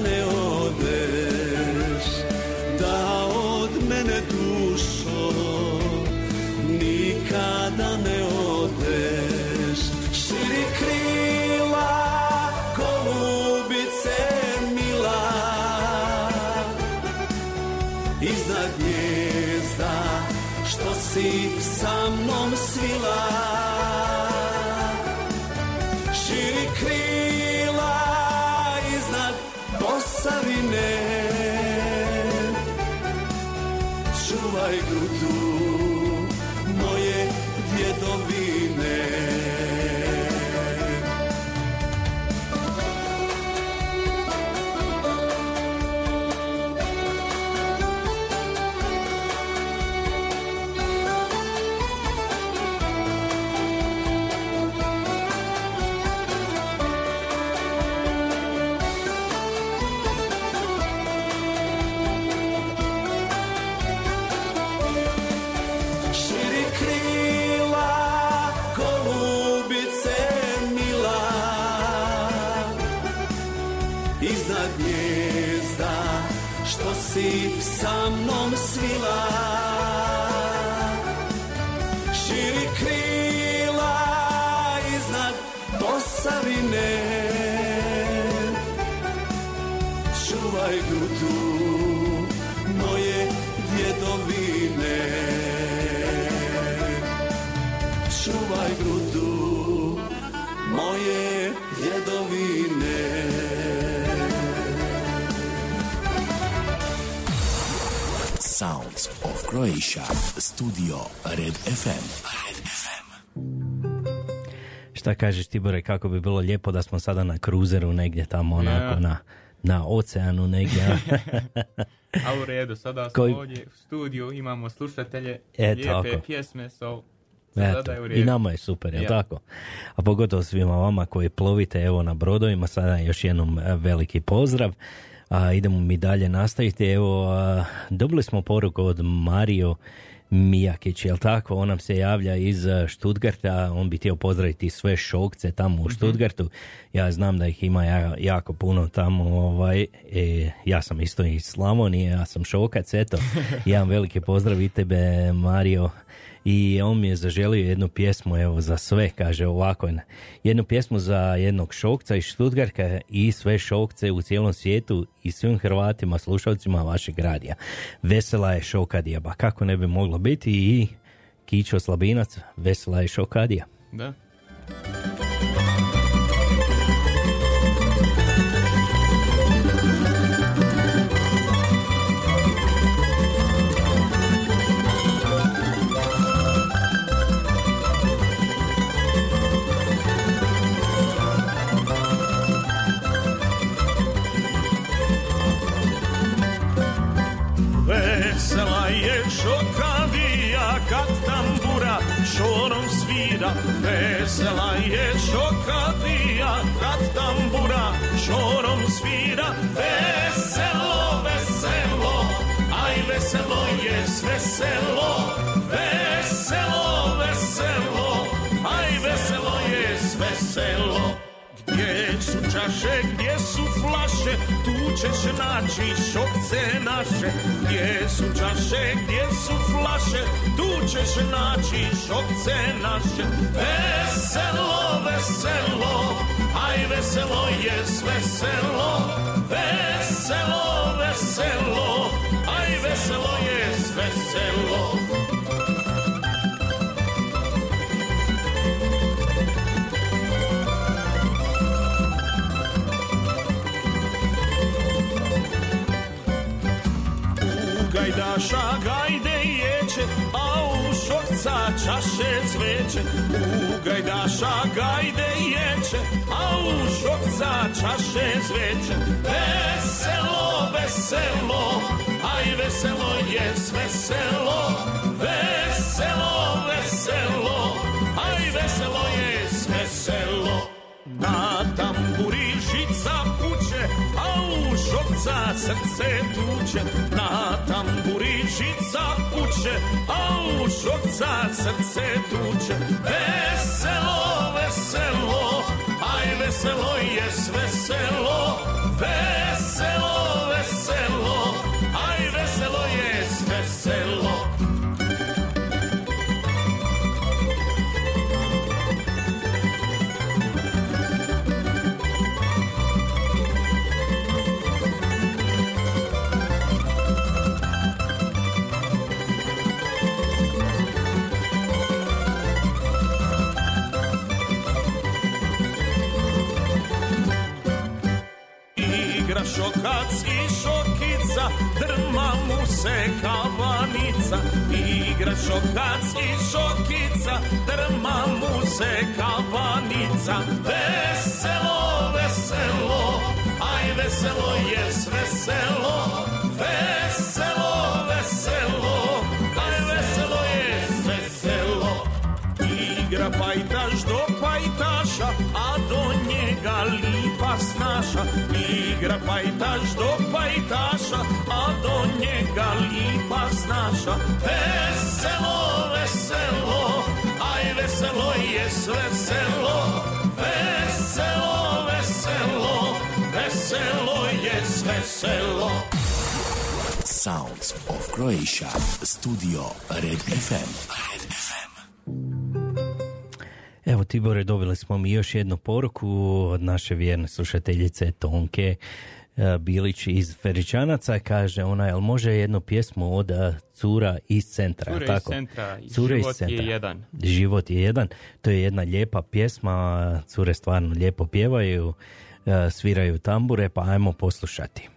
Croatia. Studio Red FM. Red FM. Šta kažeš Tibore, kako bi bilo lijepo da smo sada na kruzeru negdje tamo onako na, na oceanu negdje. A u redu, sada smo Koji- ovdje u studiju, imamo slušatelje, E, lijepe tako. pjesme, so Eto, je I nama je super, jel Ja. tako? A pogotovo svima vama koji plovite evo na brodovima, sada još jednom e, veliki pozdrav. A, idemo mi dalje nastaviti. Evo, a, dobili smo poruku od Mario Mijakić, jel tako? On nam se javlja iz Stuttgarta, on bi htio pozdraviti sve šokce tamo u Stuttgartu. Ja znam da ih ima ja- jako puno tamo, ovaj, e, ja sam isto iz Slavonije, ja sam šokac, eto. Jedan veliki pozdrav i tebe, Mario. I on mi je zaželio jednu pjesmu, evo, za sve, kaže ovako. Jednu pjesmu za jednog šokca iz Stuttgarta i sve šokce u cijelom svijetu i svim Hrvatima, slušalcima vašeg radija. Vesela je šokadija, ba kako ne bi moglo biti i Kićo Slabinac, vesela je šokadija. Da. Svira Vesela je šokavija kad tambura šorom svira. Veselo, veselo, aj veselo je sve su čaše, gdje su flaše, tu ćeš naći šokce naše. Gdje su čaše, gdje su flaše, tu ćeš naći šokce naše. Veselo, veselo, aj veselo je sve selo. Veselo, veselo, aj veselo je sve selo. Gajdaša gajde ječe, a u šokca čaše cveće. U gajdaša gajde ječe, a u šokca čaše cveće. Veselo, veselo, aj veselo je sve selo. Veselo, veselo, aj veselo je šokca srce tuče. Na tamburi žica puče, a u šokca srce tuče. Veselo, veselo, aj veselo je sve selo. Veselo, Igra šokac i šokica, drma mu se kavanica. Igra šokac i šokica, drma mu se kavanica. Veselo, veselo, aj veselo je. Veselo, snaša. Veselo, veselo, aj veselo je sve selo. Veselo, veselo, veselo je sve selo. Sounds of Croatia. Studio Red FM. Red FM. Evo Tibore, dobili smo mi još jednu poruku od naše vjerne slušateljice Tonke Bilić iz Feričanaca. Kaže ona, jel može jednu pjesmu od e, Cura iz centra? Cure jel iz tako? centra, Cure iz Život je centra. jedan. Život je jedan. To je jedna lijepa pjesma, cure stvarno lijepo pjevaju, e, sviraju tambure, pa ajmo poslušati.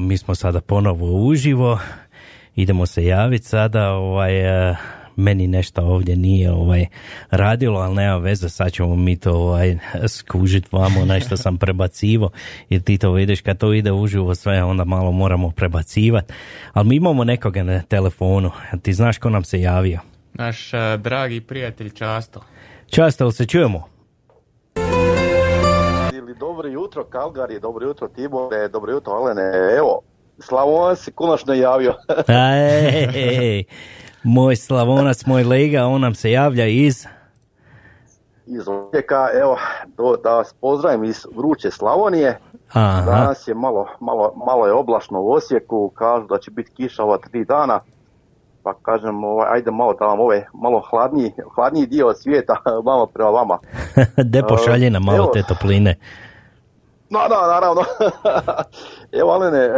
Mi smo sada ponovo uživo. Idemo se javiti sada. Ovaj, eh, meni nešto ovdje nije ovaj radilo, ali nema veze, sad ćemo mi to ovaj, skužit vamo, nešto sam prebacivo, jer ti to vidiš kad to ide uživo sve, onda malo moramo prebacivat. Ali mi imamo nekoga na telefonu, ti znaš ko nam se javio? Naš a, dragi prijatelj Často. Často, se čujemo? Dobro jutro Kalgari, dobro jutro Tibore, dobro jutro Alene. Evo, Slavon se konačno javio. Ej, moj Slavonac, moj lega, on nam se javlja iz... Iz Osijeka, evo, do, da vas pozdravim iz vruće Slavonije. Aha. Danas je malo, malo, malo je oblačno u Osijeku, kažu da će biti kiša ova tri dana. Pa kažem, ovaj, ajde malo da vam ovaj malo hladniji, hladniji dio svijeta vama prema vama. De pošalje nam malo Evo. te topline. No, da, naravno. Evo, Alene, e,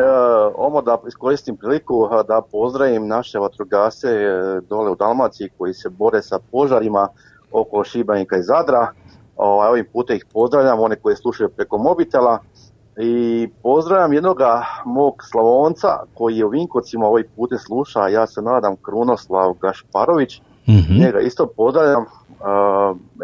ovo da iskoristim priliku e, da pozdravim naše vatrogasce e, dole u Dalmaciji koji se bore sa požarima oko Šibenika i Zadra. Ovim putem ih pozdravljam, one koji slušaju preko mobitela. I pozdravljam jednoga mog Slavonca koji je u Vinkovcima ovaj putem sluša, ja se nadam Krunoslav Gašparović. Mhm. Njega isto pozdravljam. E,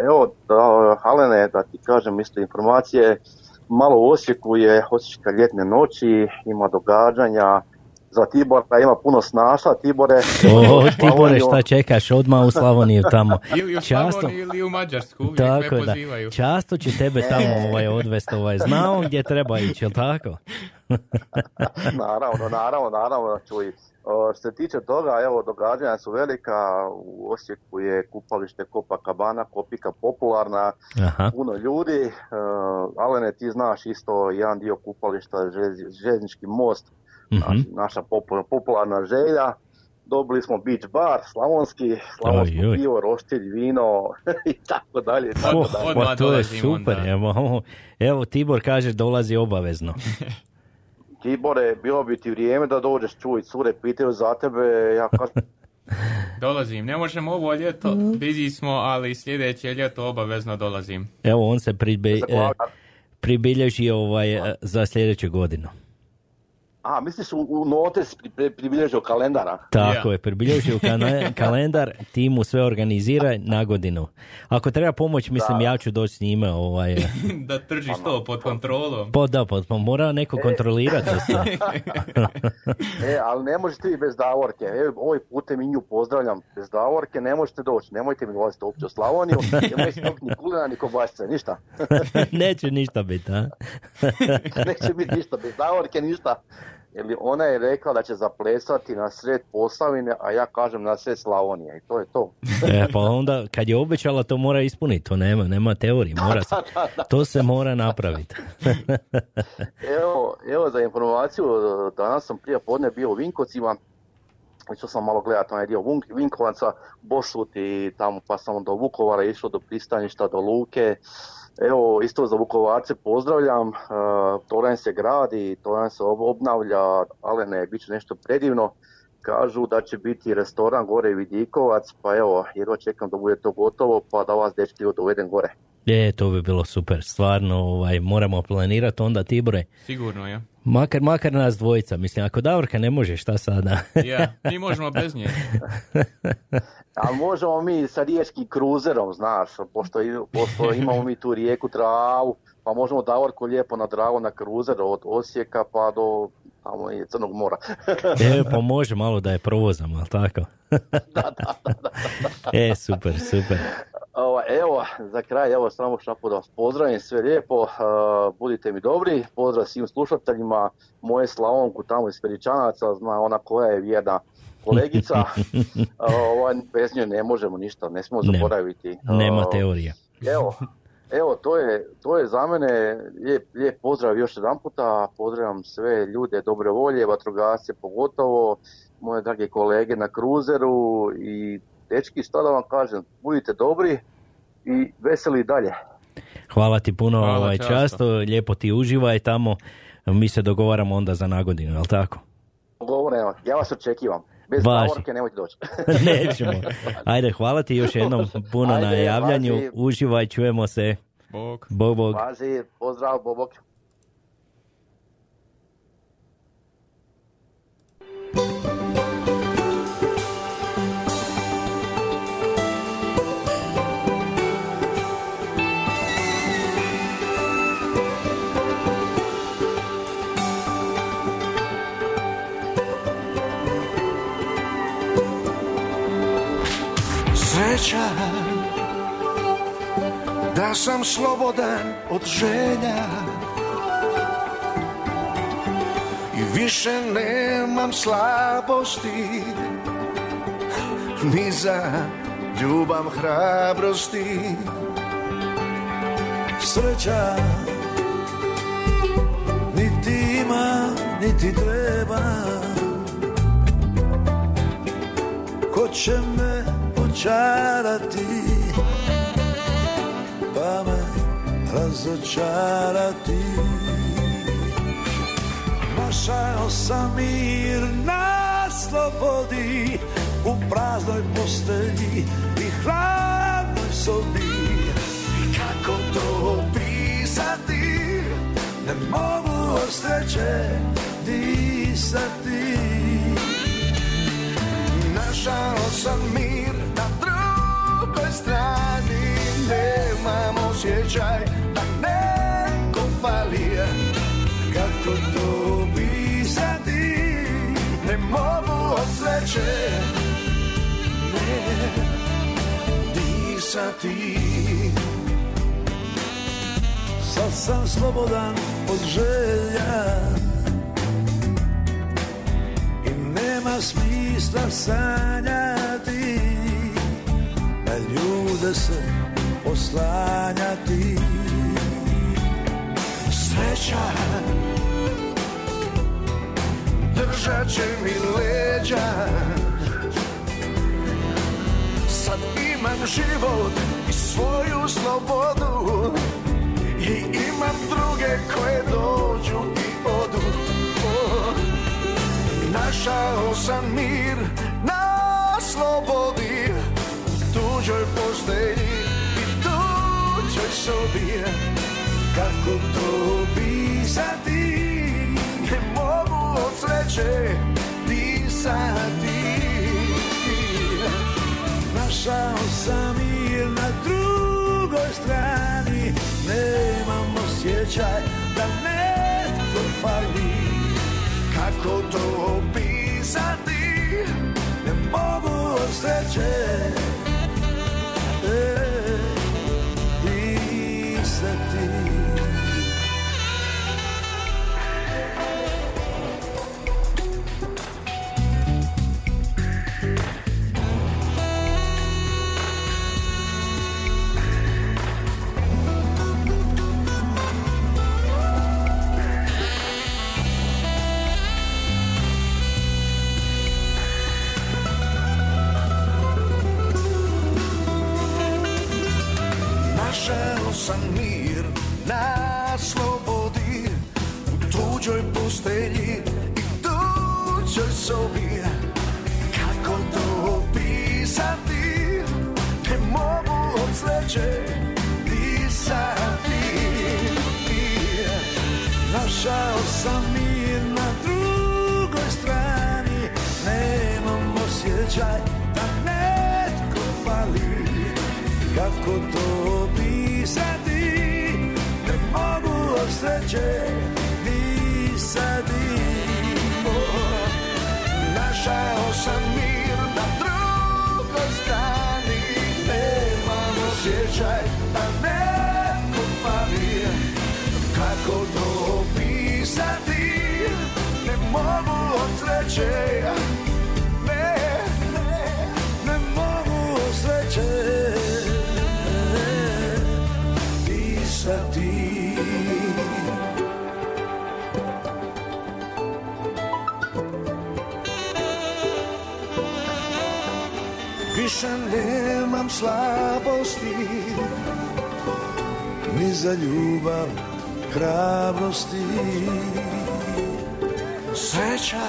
evo, da, Alene, da ti kažem isto informacije, malo u Osijeku je Osječka ljetne noći, ima događanja, za Tibora ima puno snaša, Tibore. O, Tibore, šta čekaš, odmah u Slavoniju tamo. Ili u Často, ili u Mađarsku, uvijek tako me je, da. pozivaju. Často će tebe tamo ovaj, odvesti, ovaj, zna on gdje treba ići, jel tako? naravno, naravno, naravno, čuj. O, što se tiče toga, evo, događanja su velika, u Osijeku je kupalište Copacabana, Kopika popularna, Aha. puno ljudi, e, Alene, ti znaš isto jedan dio kupališta, željeznički most, Mhm. naš- naša popu- popularna želja, dobili smo beach bar, slavonski, slavonsko Oj, oj. pivo, roštilj, vino i tako dalje, i tako Oh, dalje. pa to je super, onda. evo, evo Tibor kaže dolazi obavezno. Tibore, bilo bi ti vrijeme da dođeš čuj, cure pitaju za tebe, ja kažem, Dolazim, ne možemo ovo ljeto, busy smo, ali sljedeće ljeto obavezno dolazim. Evo on se pribe, e, pribilježi ovaj, za sljedeću godinu. A, misliš u, u notes pri, pri, pribilježio kalendara? Tako je, pribilježi u kana- kalendar, ti mu sve organizira na godinu. Ako treba pomoć, mislim, Da. ja ću doći s njime. Ovaj, da držiš to pod kontrolom. pa da, pa, pa mora neko kontrolirati. isto. E, ali ne možete vi bez Davorke. E, ovaj putem i nju pozdravljam. Bez Davorke ne možete doći. Nemojte mi dolaziti uopće u Slavoniju. Nemojte ni kulina, ni kobasice, ništa. Neće ništa biti, a? Neće biti ništa. Bez Davorke ništa. Jer ona je rekla da će zaplesati na sred Posavine, a ja kažem na sred Slavonije. I to je to. E, pa onda, kad je obećala, to mora ispuniti. To nema, nema teorije. Mora se, to se mora napraviti. Evo, evo za informaciju, danas sam prije podne bio u Vinkovcima, išao sam malo gledati onaj dio Vinkovaca, Bošut i tamo pa sam do Vukovara išao do pristaništa, do Luke. Evo, isto za Vukovarce pozdravljam, uh, Toranj se gradi, Toranj se ob- obnavlja, ale ne, bit će nešto predivno. Kažu da će biti restoran gore Vidikovac, pa evo, jedva čekam da bude to gotovo, pa da vas dečki dovedem gore. Je, to bi bilo super. Stvarno, ovaj, moramo planirati onda Tibore. Sigurno, ja. Makar, makar nas dvojica. Mislim, ako Davorka ne može, šta sada? Ja, mi možemo bez nje. Ali možemo mi sa riječkim kruzerom, znaš, pošto, pošto imamo mi tu rijeku Dravu, pa možemo Davorko lijepo na Dravu na kruzer od Osijeka pa do tamo i Crnog mora. E, pa može malo da je provozamo, ali tako? E, super, super. Evo, za kraj, evo, samo šapu da vas pozdravim, sve lijepo, budite mi dobri, pozdrav svim slušateljima, moje Slavonku tamo iz Peričanaca, zna ona koja je vjerna kolegica, ovaj, bez nje ne možemo ništa, ne smijemo Nema. zaboraviti. Nema Uh, teorije. Evo, evo to, je, to je za mene lijep, lijep pozdrav još jedan puta, pozdravljam sve ljude dobre volje, vatrogasce pogotovo, moje drage kolege na kruzeru i dečki, šta da vam kažem, budite dobri i veseli dalje. Hvala ti puno, Hvala, ovaj, často. často, lijepo ti uživaj tamo. Mi se dogovaramo onda za nagodinu, jel tako? Govoreno, ja vas očekivam. Bez Važi. Davorke nemojte doći. Nećemo. Ajde, hvala ti još jednom puno na Ajde, javljanju. važi. Uživaj, čujemo se. Bog. Bog, bog. Važi, pozdrav, bobok. Sreća da sam slobodan od želja I više nemam slabosti Ni za ljubav hrabrosti. Sreća niti ima, niti treba. Ko će me očarati Pa me razočarati. Našao sam mir na slobodi U praznoj postelji i hladnoj sobi. Kako to opisati? Ne mogu od sreće disati. Našao sam mir drugoj strani Nemam osjećaj da neko fali Kako to pisati Ne mogu od sreće Ne disati Sad sam slobodan od želja. I nema smisla sanjati ljude se oslanjati. Sreća Držat će mi leđa. Sad imam život i svoju slobodu I imam druge koje dođu i odu. Oh. Našao sam mir na slobodi tuđoj postelji i tuđoj sobi Kako to pisati ne mogu od sreće pisati. Našao sam i na drugoj strani. Nemam osjećaj da netko fali Kako to pisati, Ne mogu od sreće e, Sreća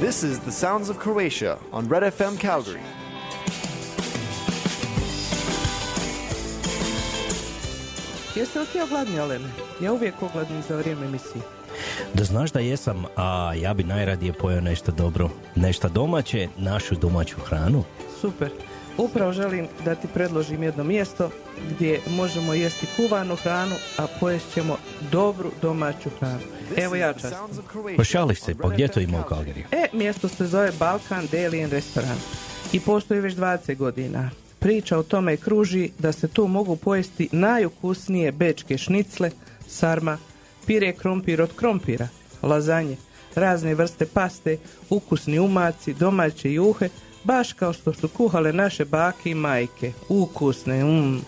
This is The Sounds of Croatia on Red FM Calgary. Jeste li ti ogladni, Olene? Ja uvijek ogladnim za vrijeme emisije. Da znaš da jesam, a ja bi najradije pojeo nešto dobro, nešto domaće, našu domaću hranu. Super. Upravo želim da ti predložim jedno mjesto gdje možemo jesti kuvanu hranu, a pojest ćemo dobru domaću hranu. Evo ja čast. Pošališ se, pa gdje to ima u Kalgariju? E, mjesto se zove Balkan Deli and Restaurant i postoji već 20 godina. Priča o tome kruži da se tu mogu pojesti najukusnije bečke šnicle, sarma, pire krompir od krompira, lazanje, razne vrste paste, ukusni umaci, domaće juhe, baš kao što su kuhale naše bake i majke. Ukusne, mm.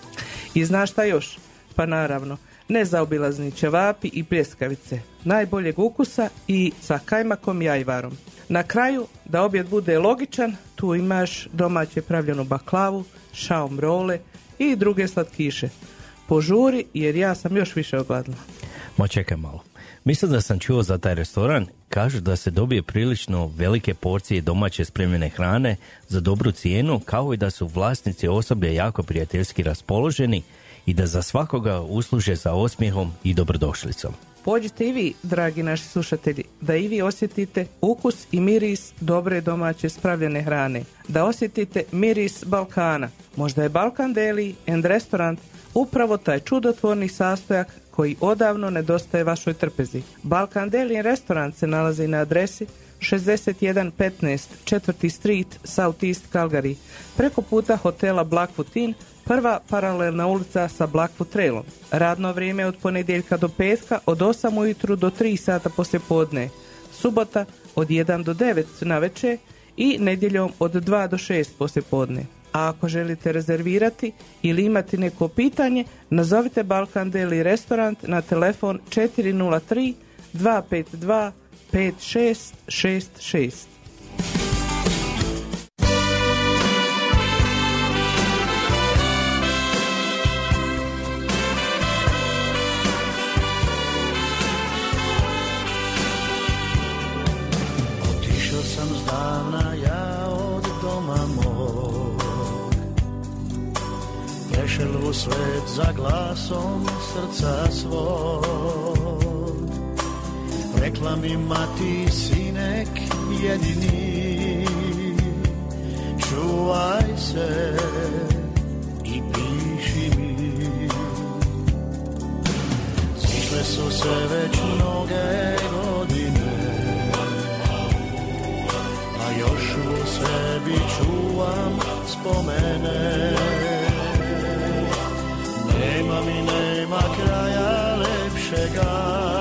I znaš šta još? Pa naravno, nezaobilazni ćevapi i pljeskavice, najboljeg ukusa i sa kajmakom i ajvarom. Na kraju, da objed bude logičan, tu imaš domaće pravljenu baklavu, šaom role i druge slatkiše. Požuri jer ja sam još više ogladila. Ma čekaj malo. Mislim da sam čuo za taj restoran, kažu da se dobije prilično velike porcije domaće spremljene hrane za dobru cijenu, kao i da su vlasnici osoblje jako prijateljski raspoloženi i da za svakoga usluže za osmijehom i dobrodošlicom. Pođite i vi, dragi naši slušatelji, da i vi osjetite ukus i miris dobre domaće spravljene hrane. Da osjetite miris Balkana. Možda je Balkan Deli and Restaurant upravo taj čudotvorni sastojak koji odavno nedostaje vašoj trpezi. Balkan Deli and Restaurant se nalazi na adresi 6115 4. Street, South East Calgary, preko puta hotela Blackfoot Inn, prva paralelna ulica sa Blackfoot Trailom. Radno vrijeme od ponedjeljka do petka od 8 ujutru do 3 sata poslje podne. Subota od 1 do 9 na večer i nedjeljom od 2 do 6 poslje podne. A ako želite rezervirati ili imati neko pitanje, nazovite Balkan Deli Restaurant na telefon 403 252 5666. svet za glasom srca svog. Rekla mi mati sinek jedini, čuvaj se i piši mi. Zišle su se već mnoge godine, a još u sebi čuvam spomene. Nema mi, nema kraja lepšega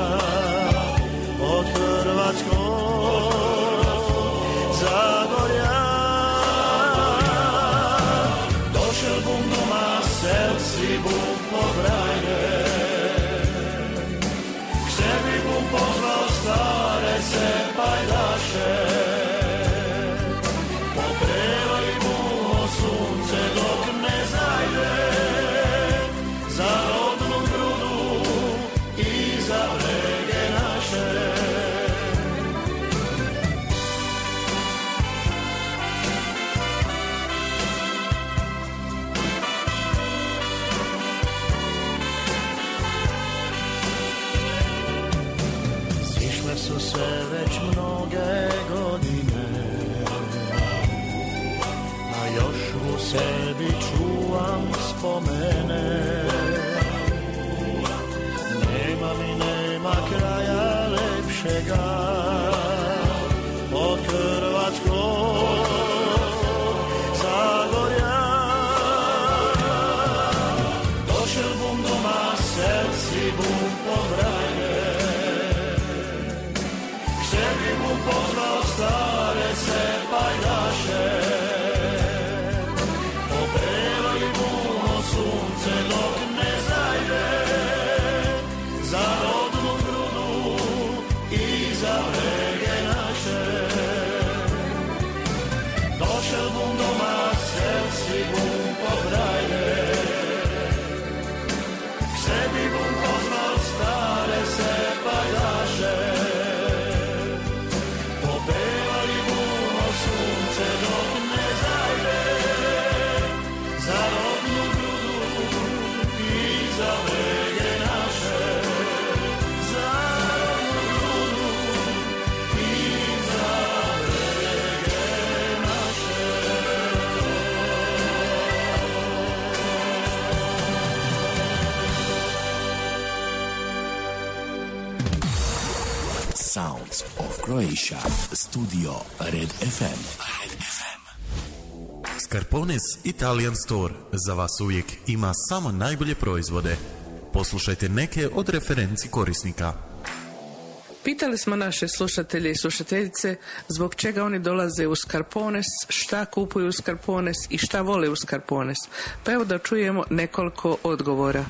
Croatia. Studio Red FM. Red FM. Scarpones Italian Store za vas uvijek ima samo najbolje proizvode. Poslušajte neke od referenci korisnika. Pitali smo naše slušatelje i slušateljice zbog čega oni dolaze u Skarpones, šta kupuju u Skarpones i šta vole u Skarpones. Pa evo da čujemo nekoliko odgovora.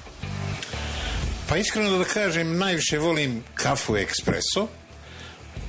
Pa iskreno da kažem, najviše volim kafu ekspreso.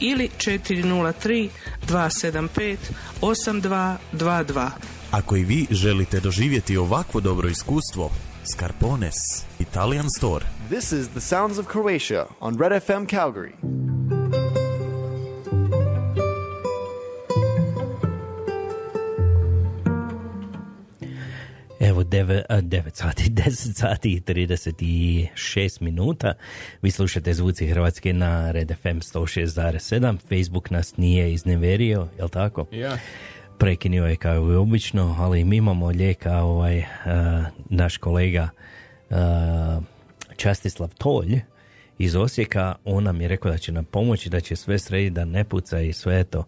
ili 403 275 8222. Ako i vi želite doživjeti ovakvo dobro iskustvo, Scarpones Italian Store. This is the sounds of Croatia on Red FM Calgary. 9, 9 sati, 10 sati i 36 minuta. Vi slušate Zvuci Hrvatske na Red FM 106.7. Facebook nas nije izneverio, jel tako? Ja. Prekinio je kao i obično, ali mi imamo lijeka ovaj, uh, naš kolega uh, Častislav Tolj iz Osijeka, on nam je rekao da će nam pomoći, da će sve srediti, da ne puca i sve to.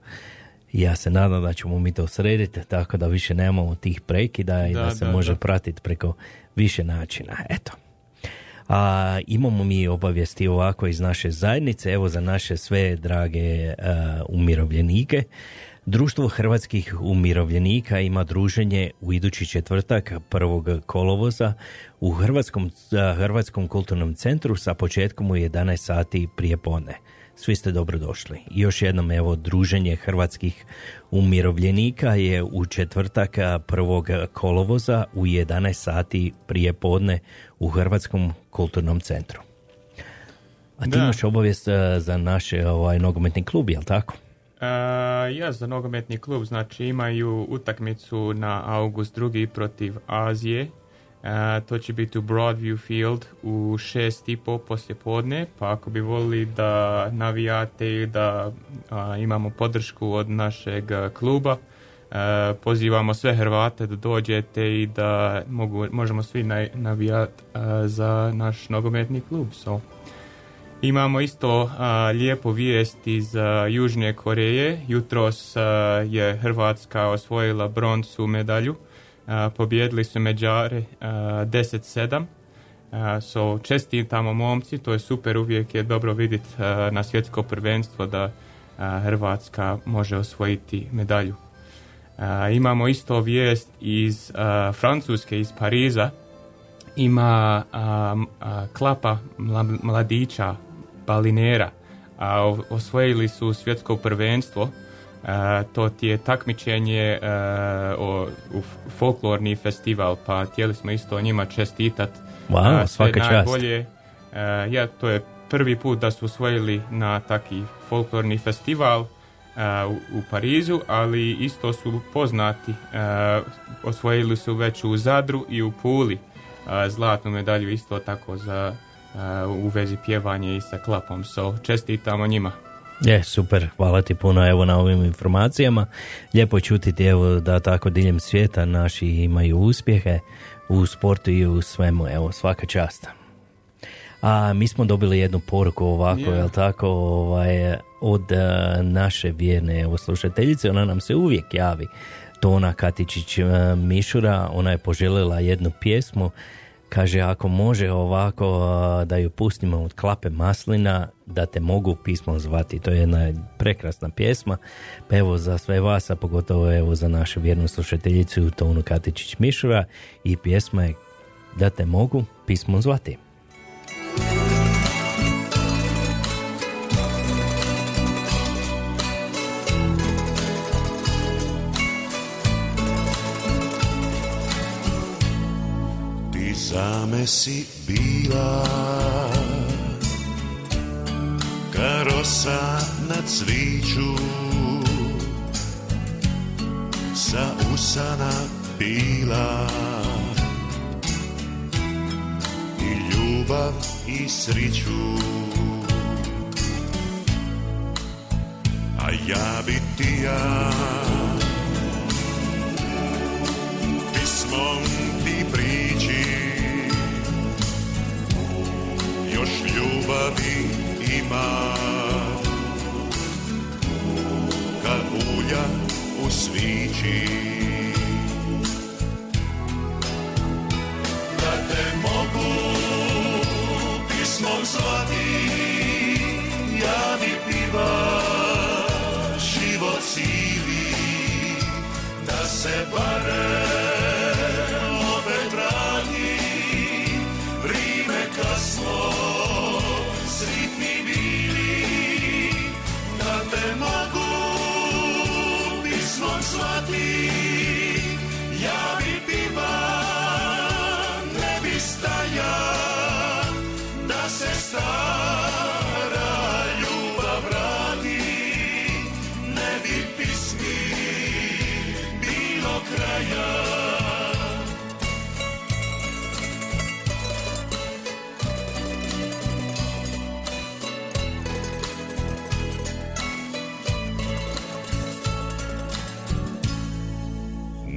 Ja se nadam da ćemo mi to srediti tako da više nemamo tih prekida i da, Da, se da, može da. pratiti preko više načina. Eto. A, imamo mi obavijesti ovako iz naše zajednice, evo za naše sve drage e, umirovljenike. Društvo hrvatskih umirovljenika ima druženje u idući četvrtak prvog kolovoza u Hrvatskom, a, Hrvatskom kulturnom centru sa početkom u 11 sati prije podne. Svi ste dobrodošli. Još jednom evo druženje hrvatskih umirovljenika je u četvrtak prvog kolovoza u 11 sati prije podne u Hrvatskom kulturnom centru. A ti Da. imaš obavijest za naš ovaj, nogometni klub, jel tako? E, ja za nogometni klub, znači imaju utakmicu na august drugi protiv Azije. To će biti u Broadview Field u šest i po poslje podne, pa ako bi volili da navijate i da imamo podršku od našeg kluba, pozivamo sve Hrvate da dođete i da mogu, možemo svi navijati za naš nogometni klub. So. Imamo isto a, lijepu vijest iz a, Južne Koreje. Jutros a, je Hrvatska osvojila broncu medalju. A, pobjedili su Međare a, 10-7. A, so čestitamo momci, to je super, uvijek je dobro vidjeti na svjetsko prvenstvo da Hrvatska može osvojiti medalju. Imamo isto vijest iz Francuske, iz Pariza. Ima klapa mla- mladića balinera. Osvojili su svjetsko prvenstvo. To ti je takmičenje a, o, u folklorni festival, pa htjeli smo isto njima čestitat. Wow, svaka čast. najbolje. A, ja, to je prvi put da su osvojili na taki folklorni festival a, u, u Parizu, ali isto su poznati. a, osvojili su već u Zadru i u Puli a, zlatnu medalju isto tako za u vezi pjevanje i sa klapom. So, čestitamo njima. Je, super, hvala ti puno evo na ovim informacijama. Lijepo je čutiti evo da tako diljem svijeta naši imaju uspjehe u sportu i u svemu, evo svaka čast. A mi smo dobili jednu poruku ovako, Je. jel tako, ovaj, od eh, naše vjerne evo, slušateljice, ona nam se uvijek javi. Tona Katičić eh, Mišura, ona je poželjela jednu pjesmu, kaže ako može ovako da ju pustimo od klape maslina, da te mogu pismom zvati. To je jedna prekrasna pjesma. Pa evo za sve vas, a pogotovo evo za našu vjernu slušateljicu Tonu Katičić Mišura i pjesma je da te mogu pismom zvati. Zame si bila. Karosa na cviću. Sa usana bila I ljubav i sriću. A ja bi ti ja pismom ti prići Još ljubavi ima. Kad ulja u svići. Da te mogu pismom zvati Ja bi piva život cijeli Da se barem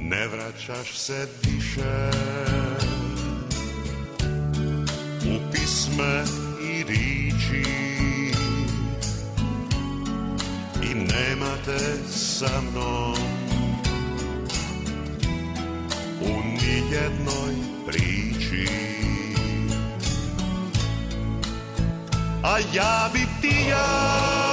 Ne vraćaš se više. U pisme i riči. I nema te sa mnom. U nijednoj priči. A ja bi ti ja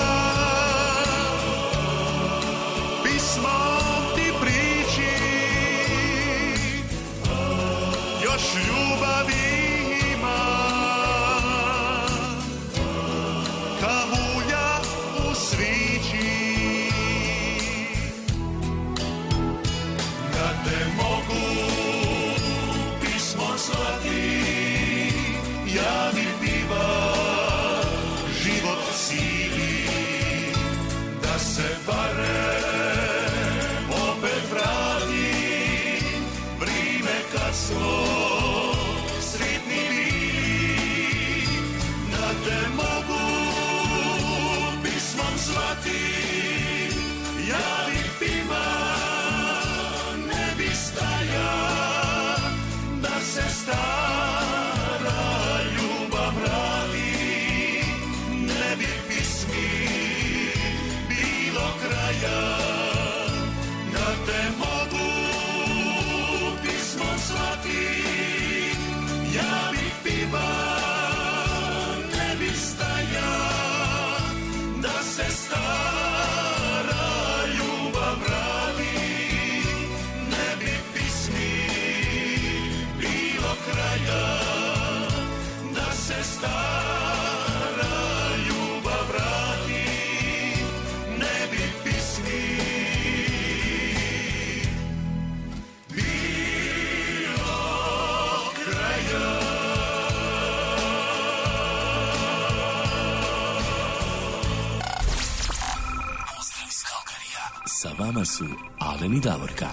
vama su Alen i Davorka.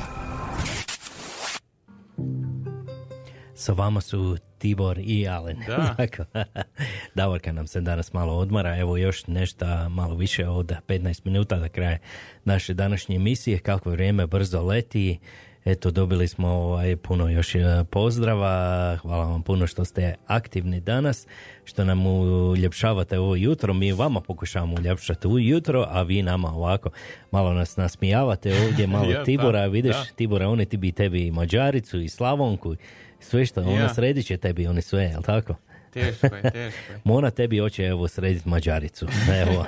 Sa vama su Tibor i Alen. Da. Davorka nam se danas malo odmara. Evo još nešto malo više od 15 minuta do kraja naše današnje emisije. Kako vrijeme brzo leti. Eto, dobili smo ovaj, puno još e, pozdrava. Hvala vam puno što ste aktivni danas, što nam uljepšavate ovo jutro. Mi vama pokušavamo uljepšati jutro, a vi nama ovako malo nas nasmijavate ovdje, malo Ja, Tibora, da, vidiš, da. Tibora, oni ti bi tebi i Mađaricu i Slavonku, sve što, ono Ja. sredit će tebi, oni sve, jel tako? Teško je, teško je. Mona tebi hoće evo srediti Mađaricu. Evo.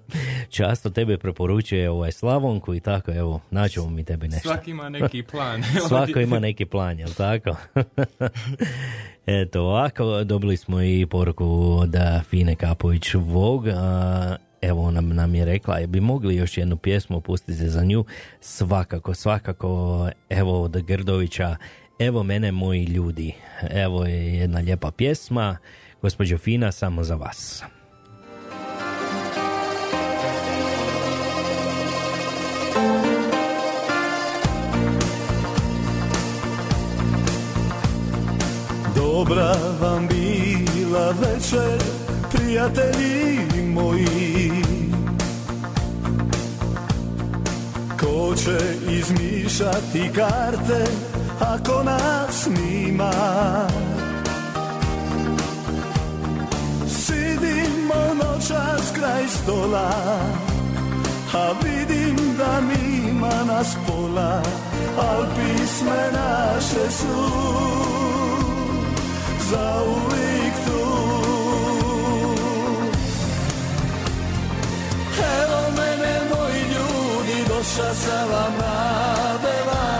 Často tebe preporučuje ovaj Slavonku i tako, evo, naćemo mi tebi nešto. Svaki ima neki plan. Svako ima neki plan, jel tako? Eto, ovako, dobili smo i poruku od a, Fine Kapović Vog. a, Evo, ona nam je rekla, bi mogli još jednu pjesmu pustiti za nju? Svakako, svakako, evo od Grdovića, evo mene moji ljudi. Evo je jedna lijepa pjesma, gospođo Fina, samo za vas. Dobra vam bila večer, prijatelji moji Ko će izmišati karte, ako nas nima Sidimo noćas kraj stola, a vidim da nima nas pola Al pisme naše su za uvijek tu. Evo mene moji ljudi, došao sam vam na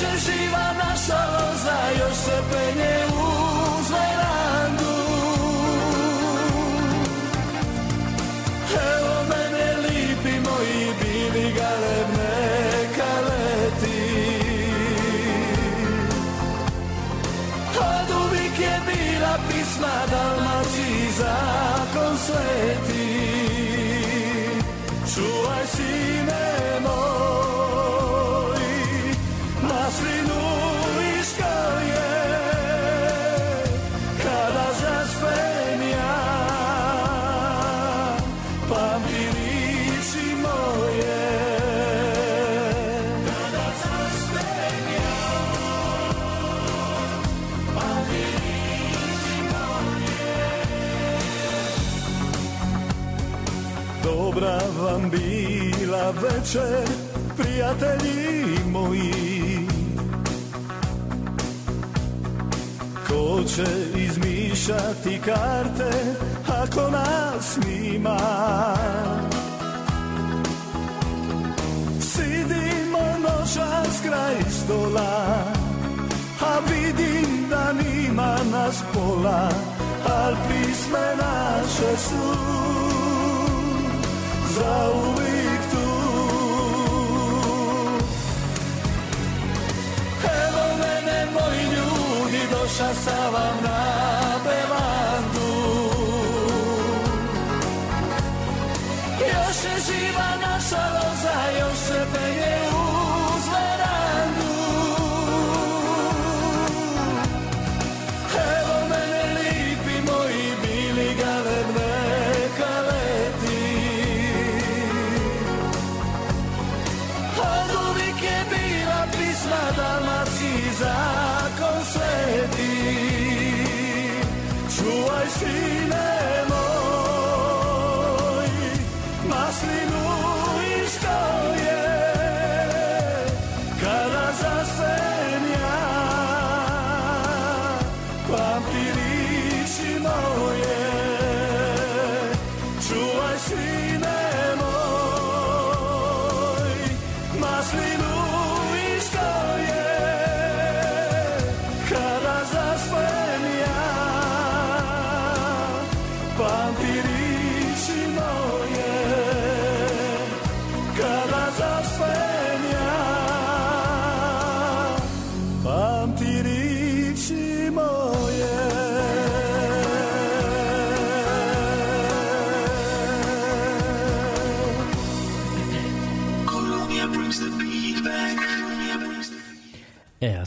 Još živa naša loza, još se penje uz verandu Evo mene lipi moji bili galebne kaleti Od uvijek je bila pisma Dalmaciji zakon sveti večer, prijatelji moji. Ko će izmišljati karte ako nas nima? Sidimo noćas kraj stola, a vidim da nima nas pola, al pisme naše su za ljudi, doša sam vam na bevandu. Još je živa naša loza, još se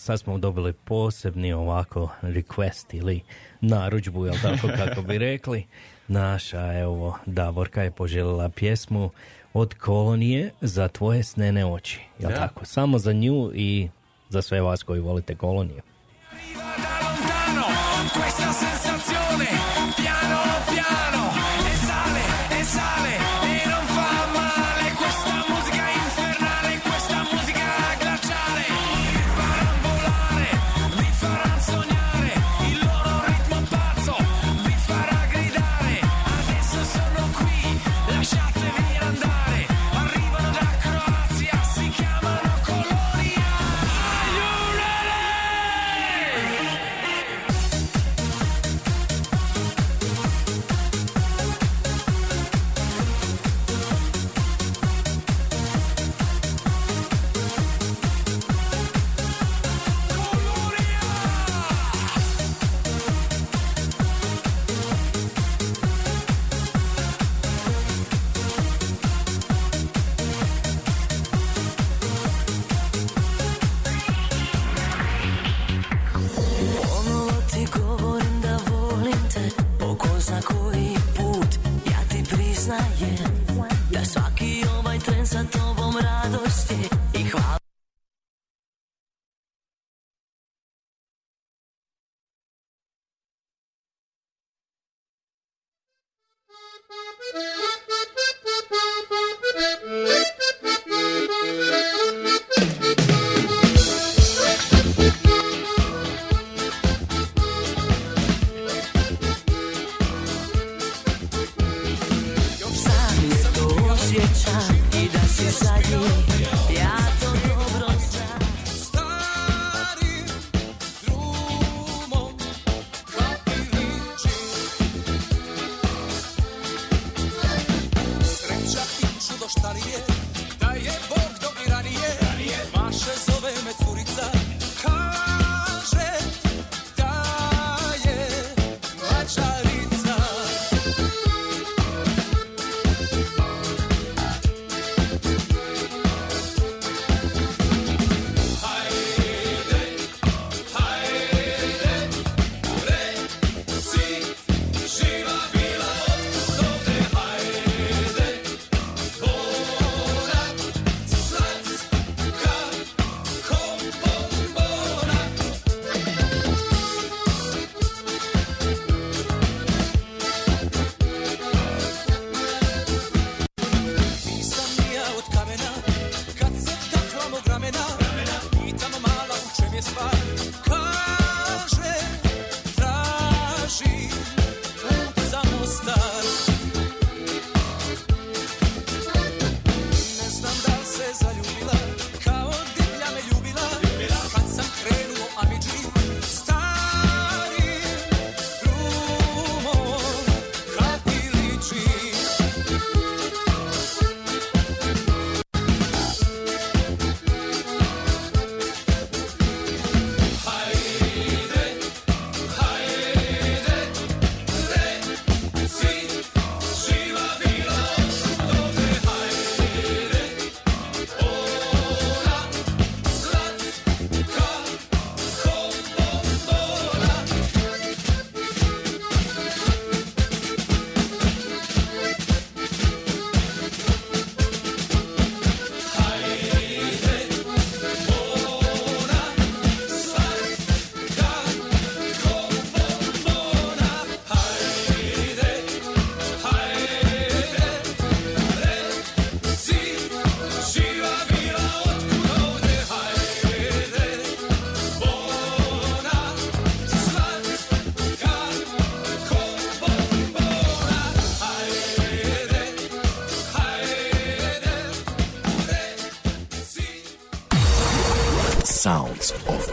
sad smo dobili posebni ovako request ili narudžbu, jel tako kako bi rekli. Naša, evo, Davorka je poželjela pjesmu od kolonije za tvoje snene oči. Jel Da. tako? Samo za nju i za sve vas koji volite koloniju. lontano questa sensazione piano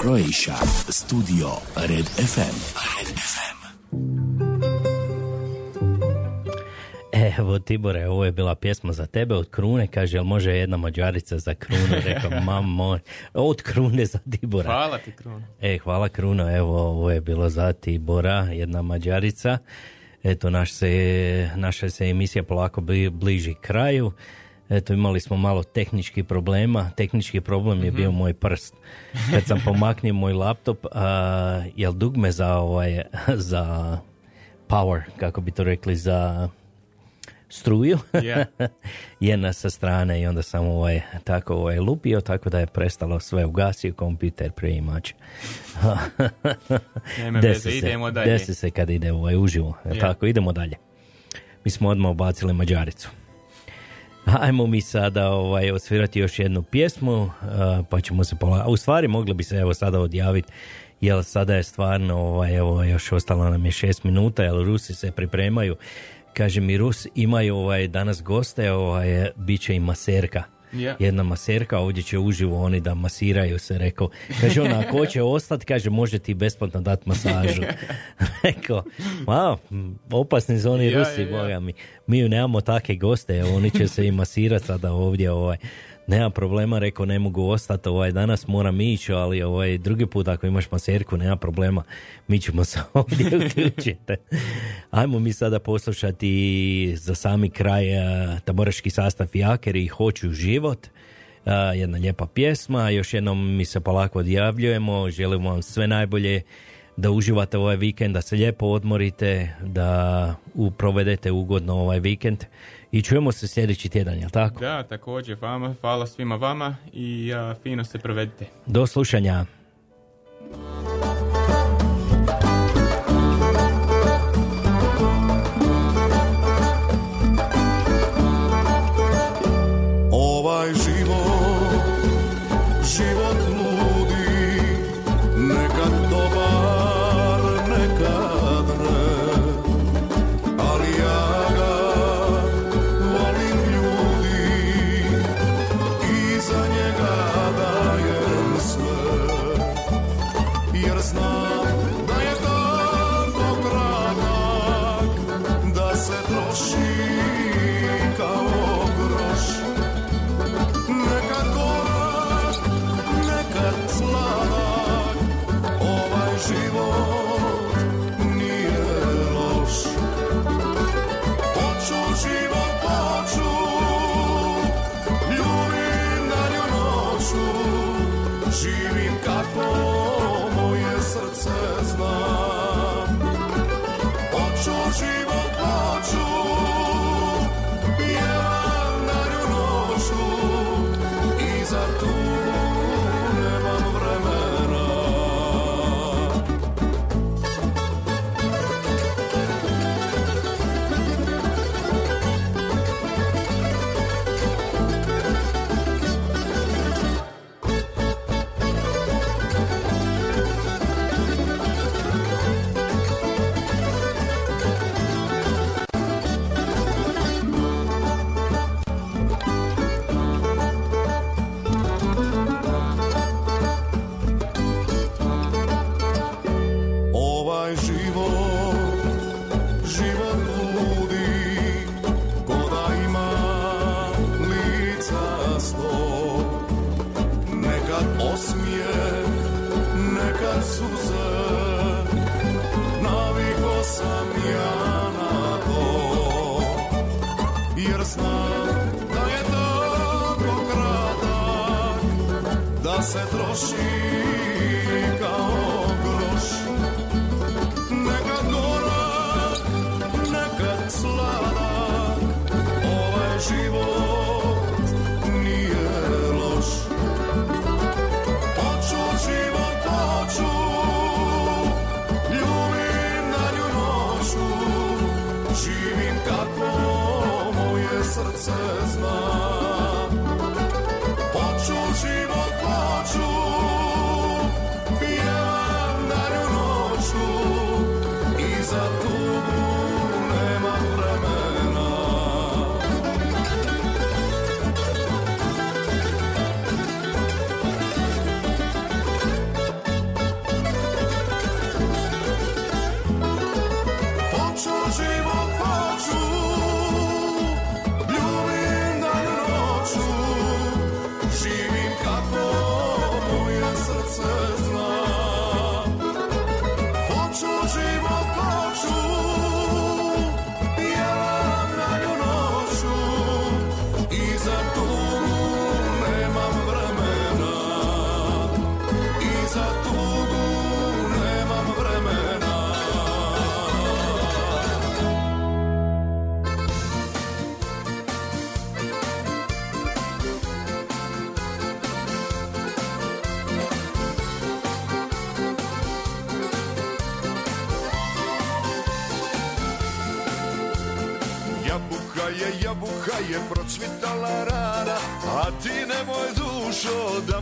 Croatia. Studio Red FM. Red FM. Evo Tibore, ovo je bila pjesma za tebe od Krune, kaže, jel može jedna mađarica za Krunu? Rekao, mam moj, od Krune za Tibora. Hvala ti, Kruno. E, hvala Kruno, evo, ovo je bilo za Tibora, jedna mađarica. Eto, naš se, naša se emisija polako bli- bliži kraju. Eto, imali smo malo tehničkih problema. Tehnički problem je bio moj prst. Kad sam pomaknio moj laptop, a, jel dugme za, ovaj, za power, kako bi to rekli, za struju Yeah. je na sa strane i onda sam ovaj, tako ovaj, lupio, tako da je prestalo sve ugasio kompjuter. Nema Desi se- idemo dalje. Desi se kad ide ovaj, uživo. Je. Tako, idemo dalje. Mi smo odmah ubacili Mađaricu. Ajmo mi sada ovaj, osvirati još jednu pjesmu, pa ćemo se pola... U stvari mogli bi se evo sada odjaviti, jer sada je stvarno, ovaj, evo, još ostalo nam je šest minuta, jer Rusi se pripremaju. Kaže mi, Rus imaju ovaj, danas goste, ovaj, bit će i maserka. Ja. Jedna maserka, ovdje će uživo oni da masiraju se, rekao. Kaže ona, ako hoće ostati, kaže, može ti besplatno dati masažu. rekao, wow, opasni su oni Ja, Rusi, ja. boga mi. Mi nemamo takve goste, oni će se i masirati sada ovdje, ovaj. Nema problema, rekao, ne mogu ostati, ovaj, danas moram ići, ali ovaj, drugi put ako imaš maserku, nema problema, mi ćemo se ovdje uključiti. Ajmo mi sada poslušati za sami kraj eh, taboraški sastav Jakeri i Hoću život. Eh, jedna lijepa pjesma, još jednom mi se polako odjavljujemo, želimo vam sve najbolje, da uživate ovaj vikend, da se lijepo odmorite, da provedete ugodno ovaj vikend i čujemo se sljedeći tjedan, jel tako? Da, također vama, hvala svima vama i a, fino se provedite. Do slušanja.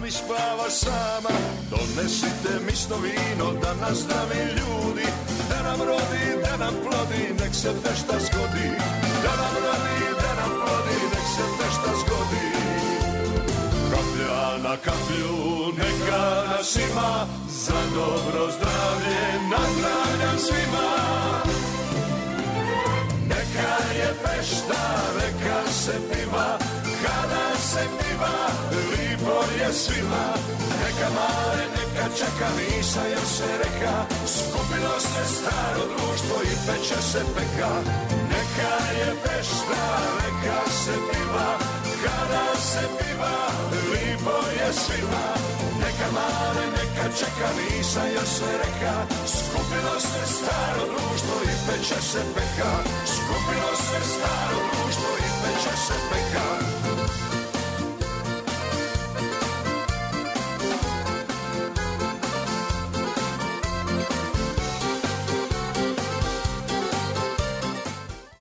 Mi spavaš sama. Donesite mi sto vino da nas zdravi ljudi svima. Neka male, neka čeka, misa još se reka Skupilo se staro društvo i peče se peka. Neka je pešta, neka se piva Kada se piva, lipo je svima. Neka male, neka čeka, misa još se reka Skupilo se staro društvo i peče se peka. Skupilo se staro društvo i peče se peka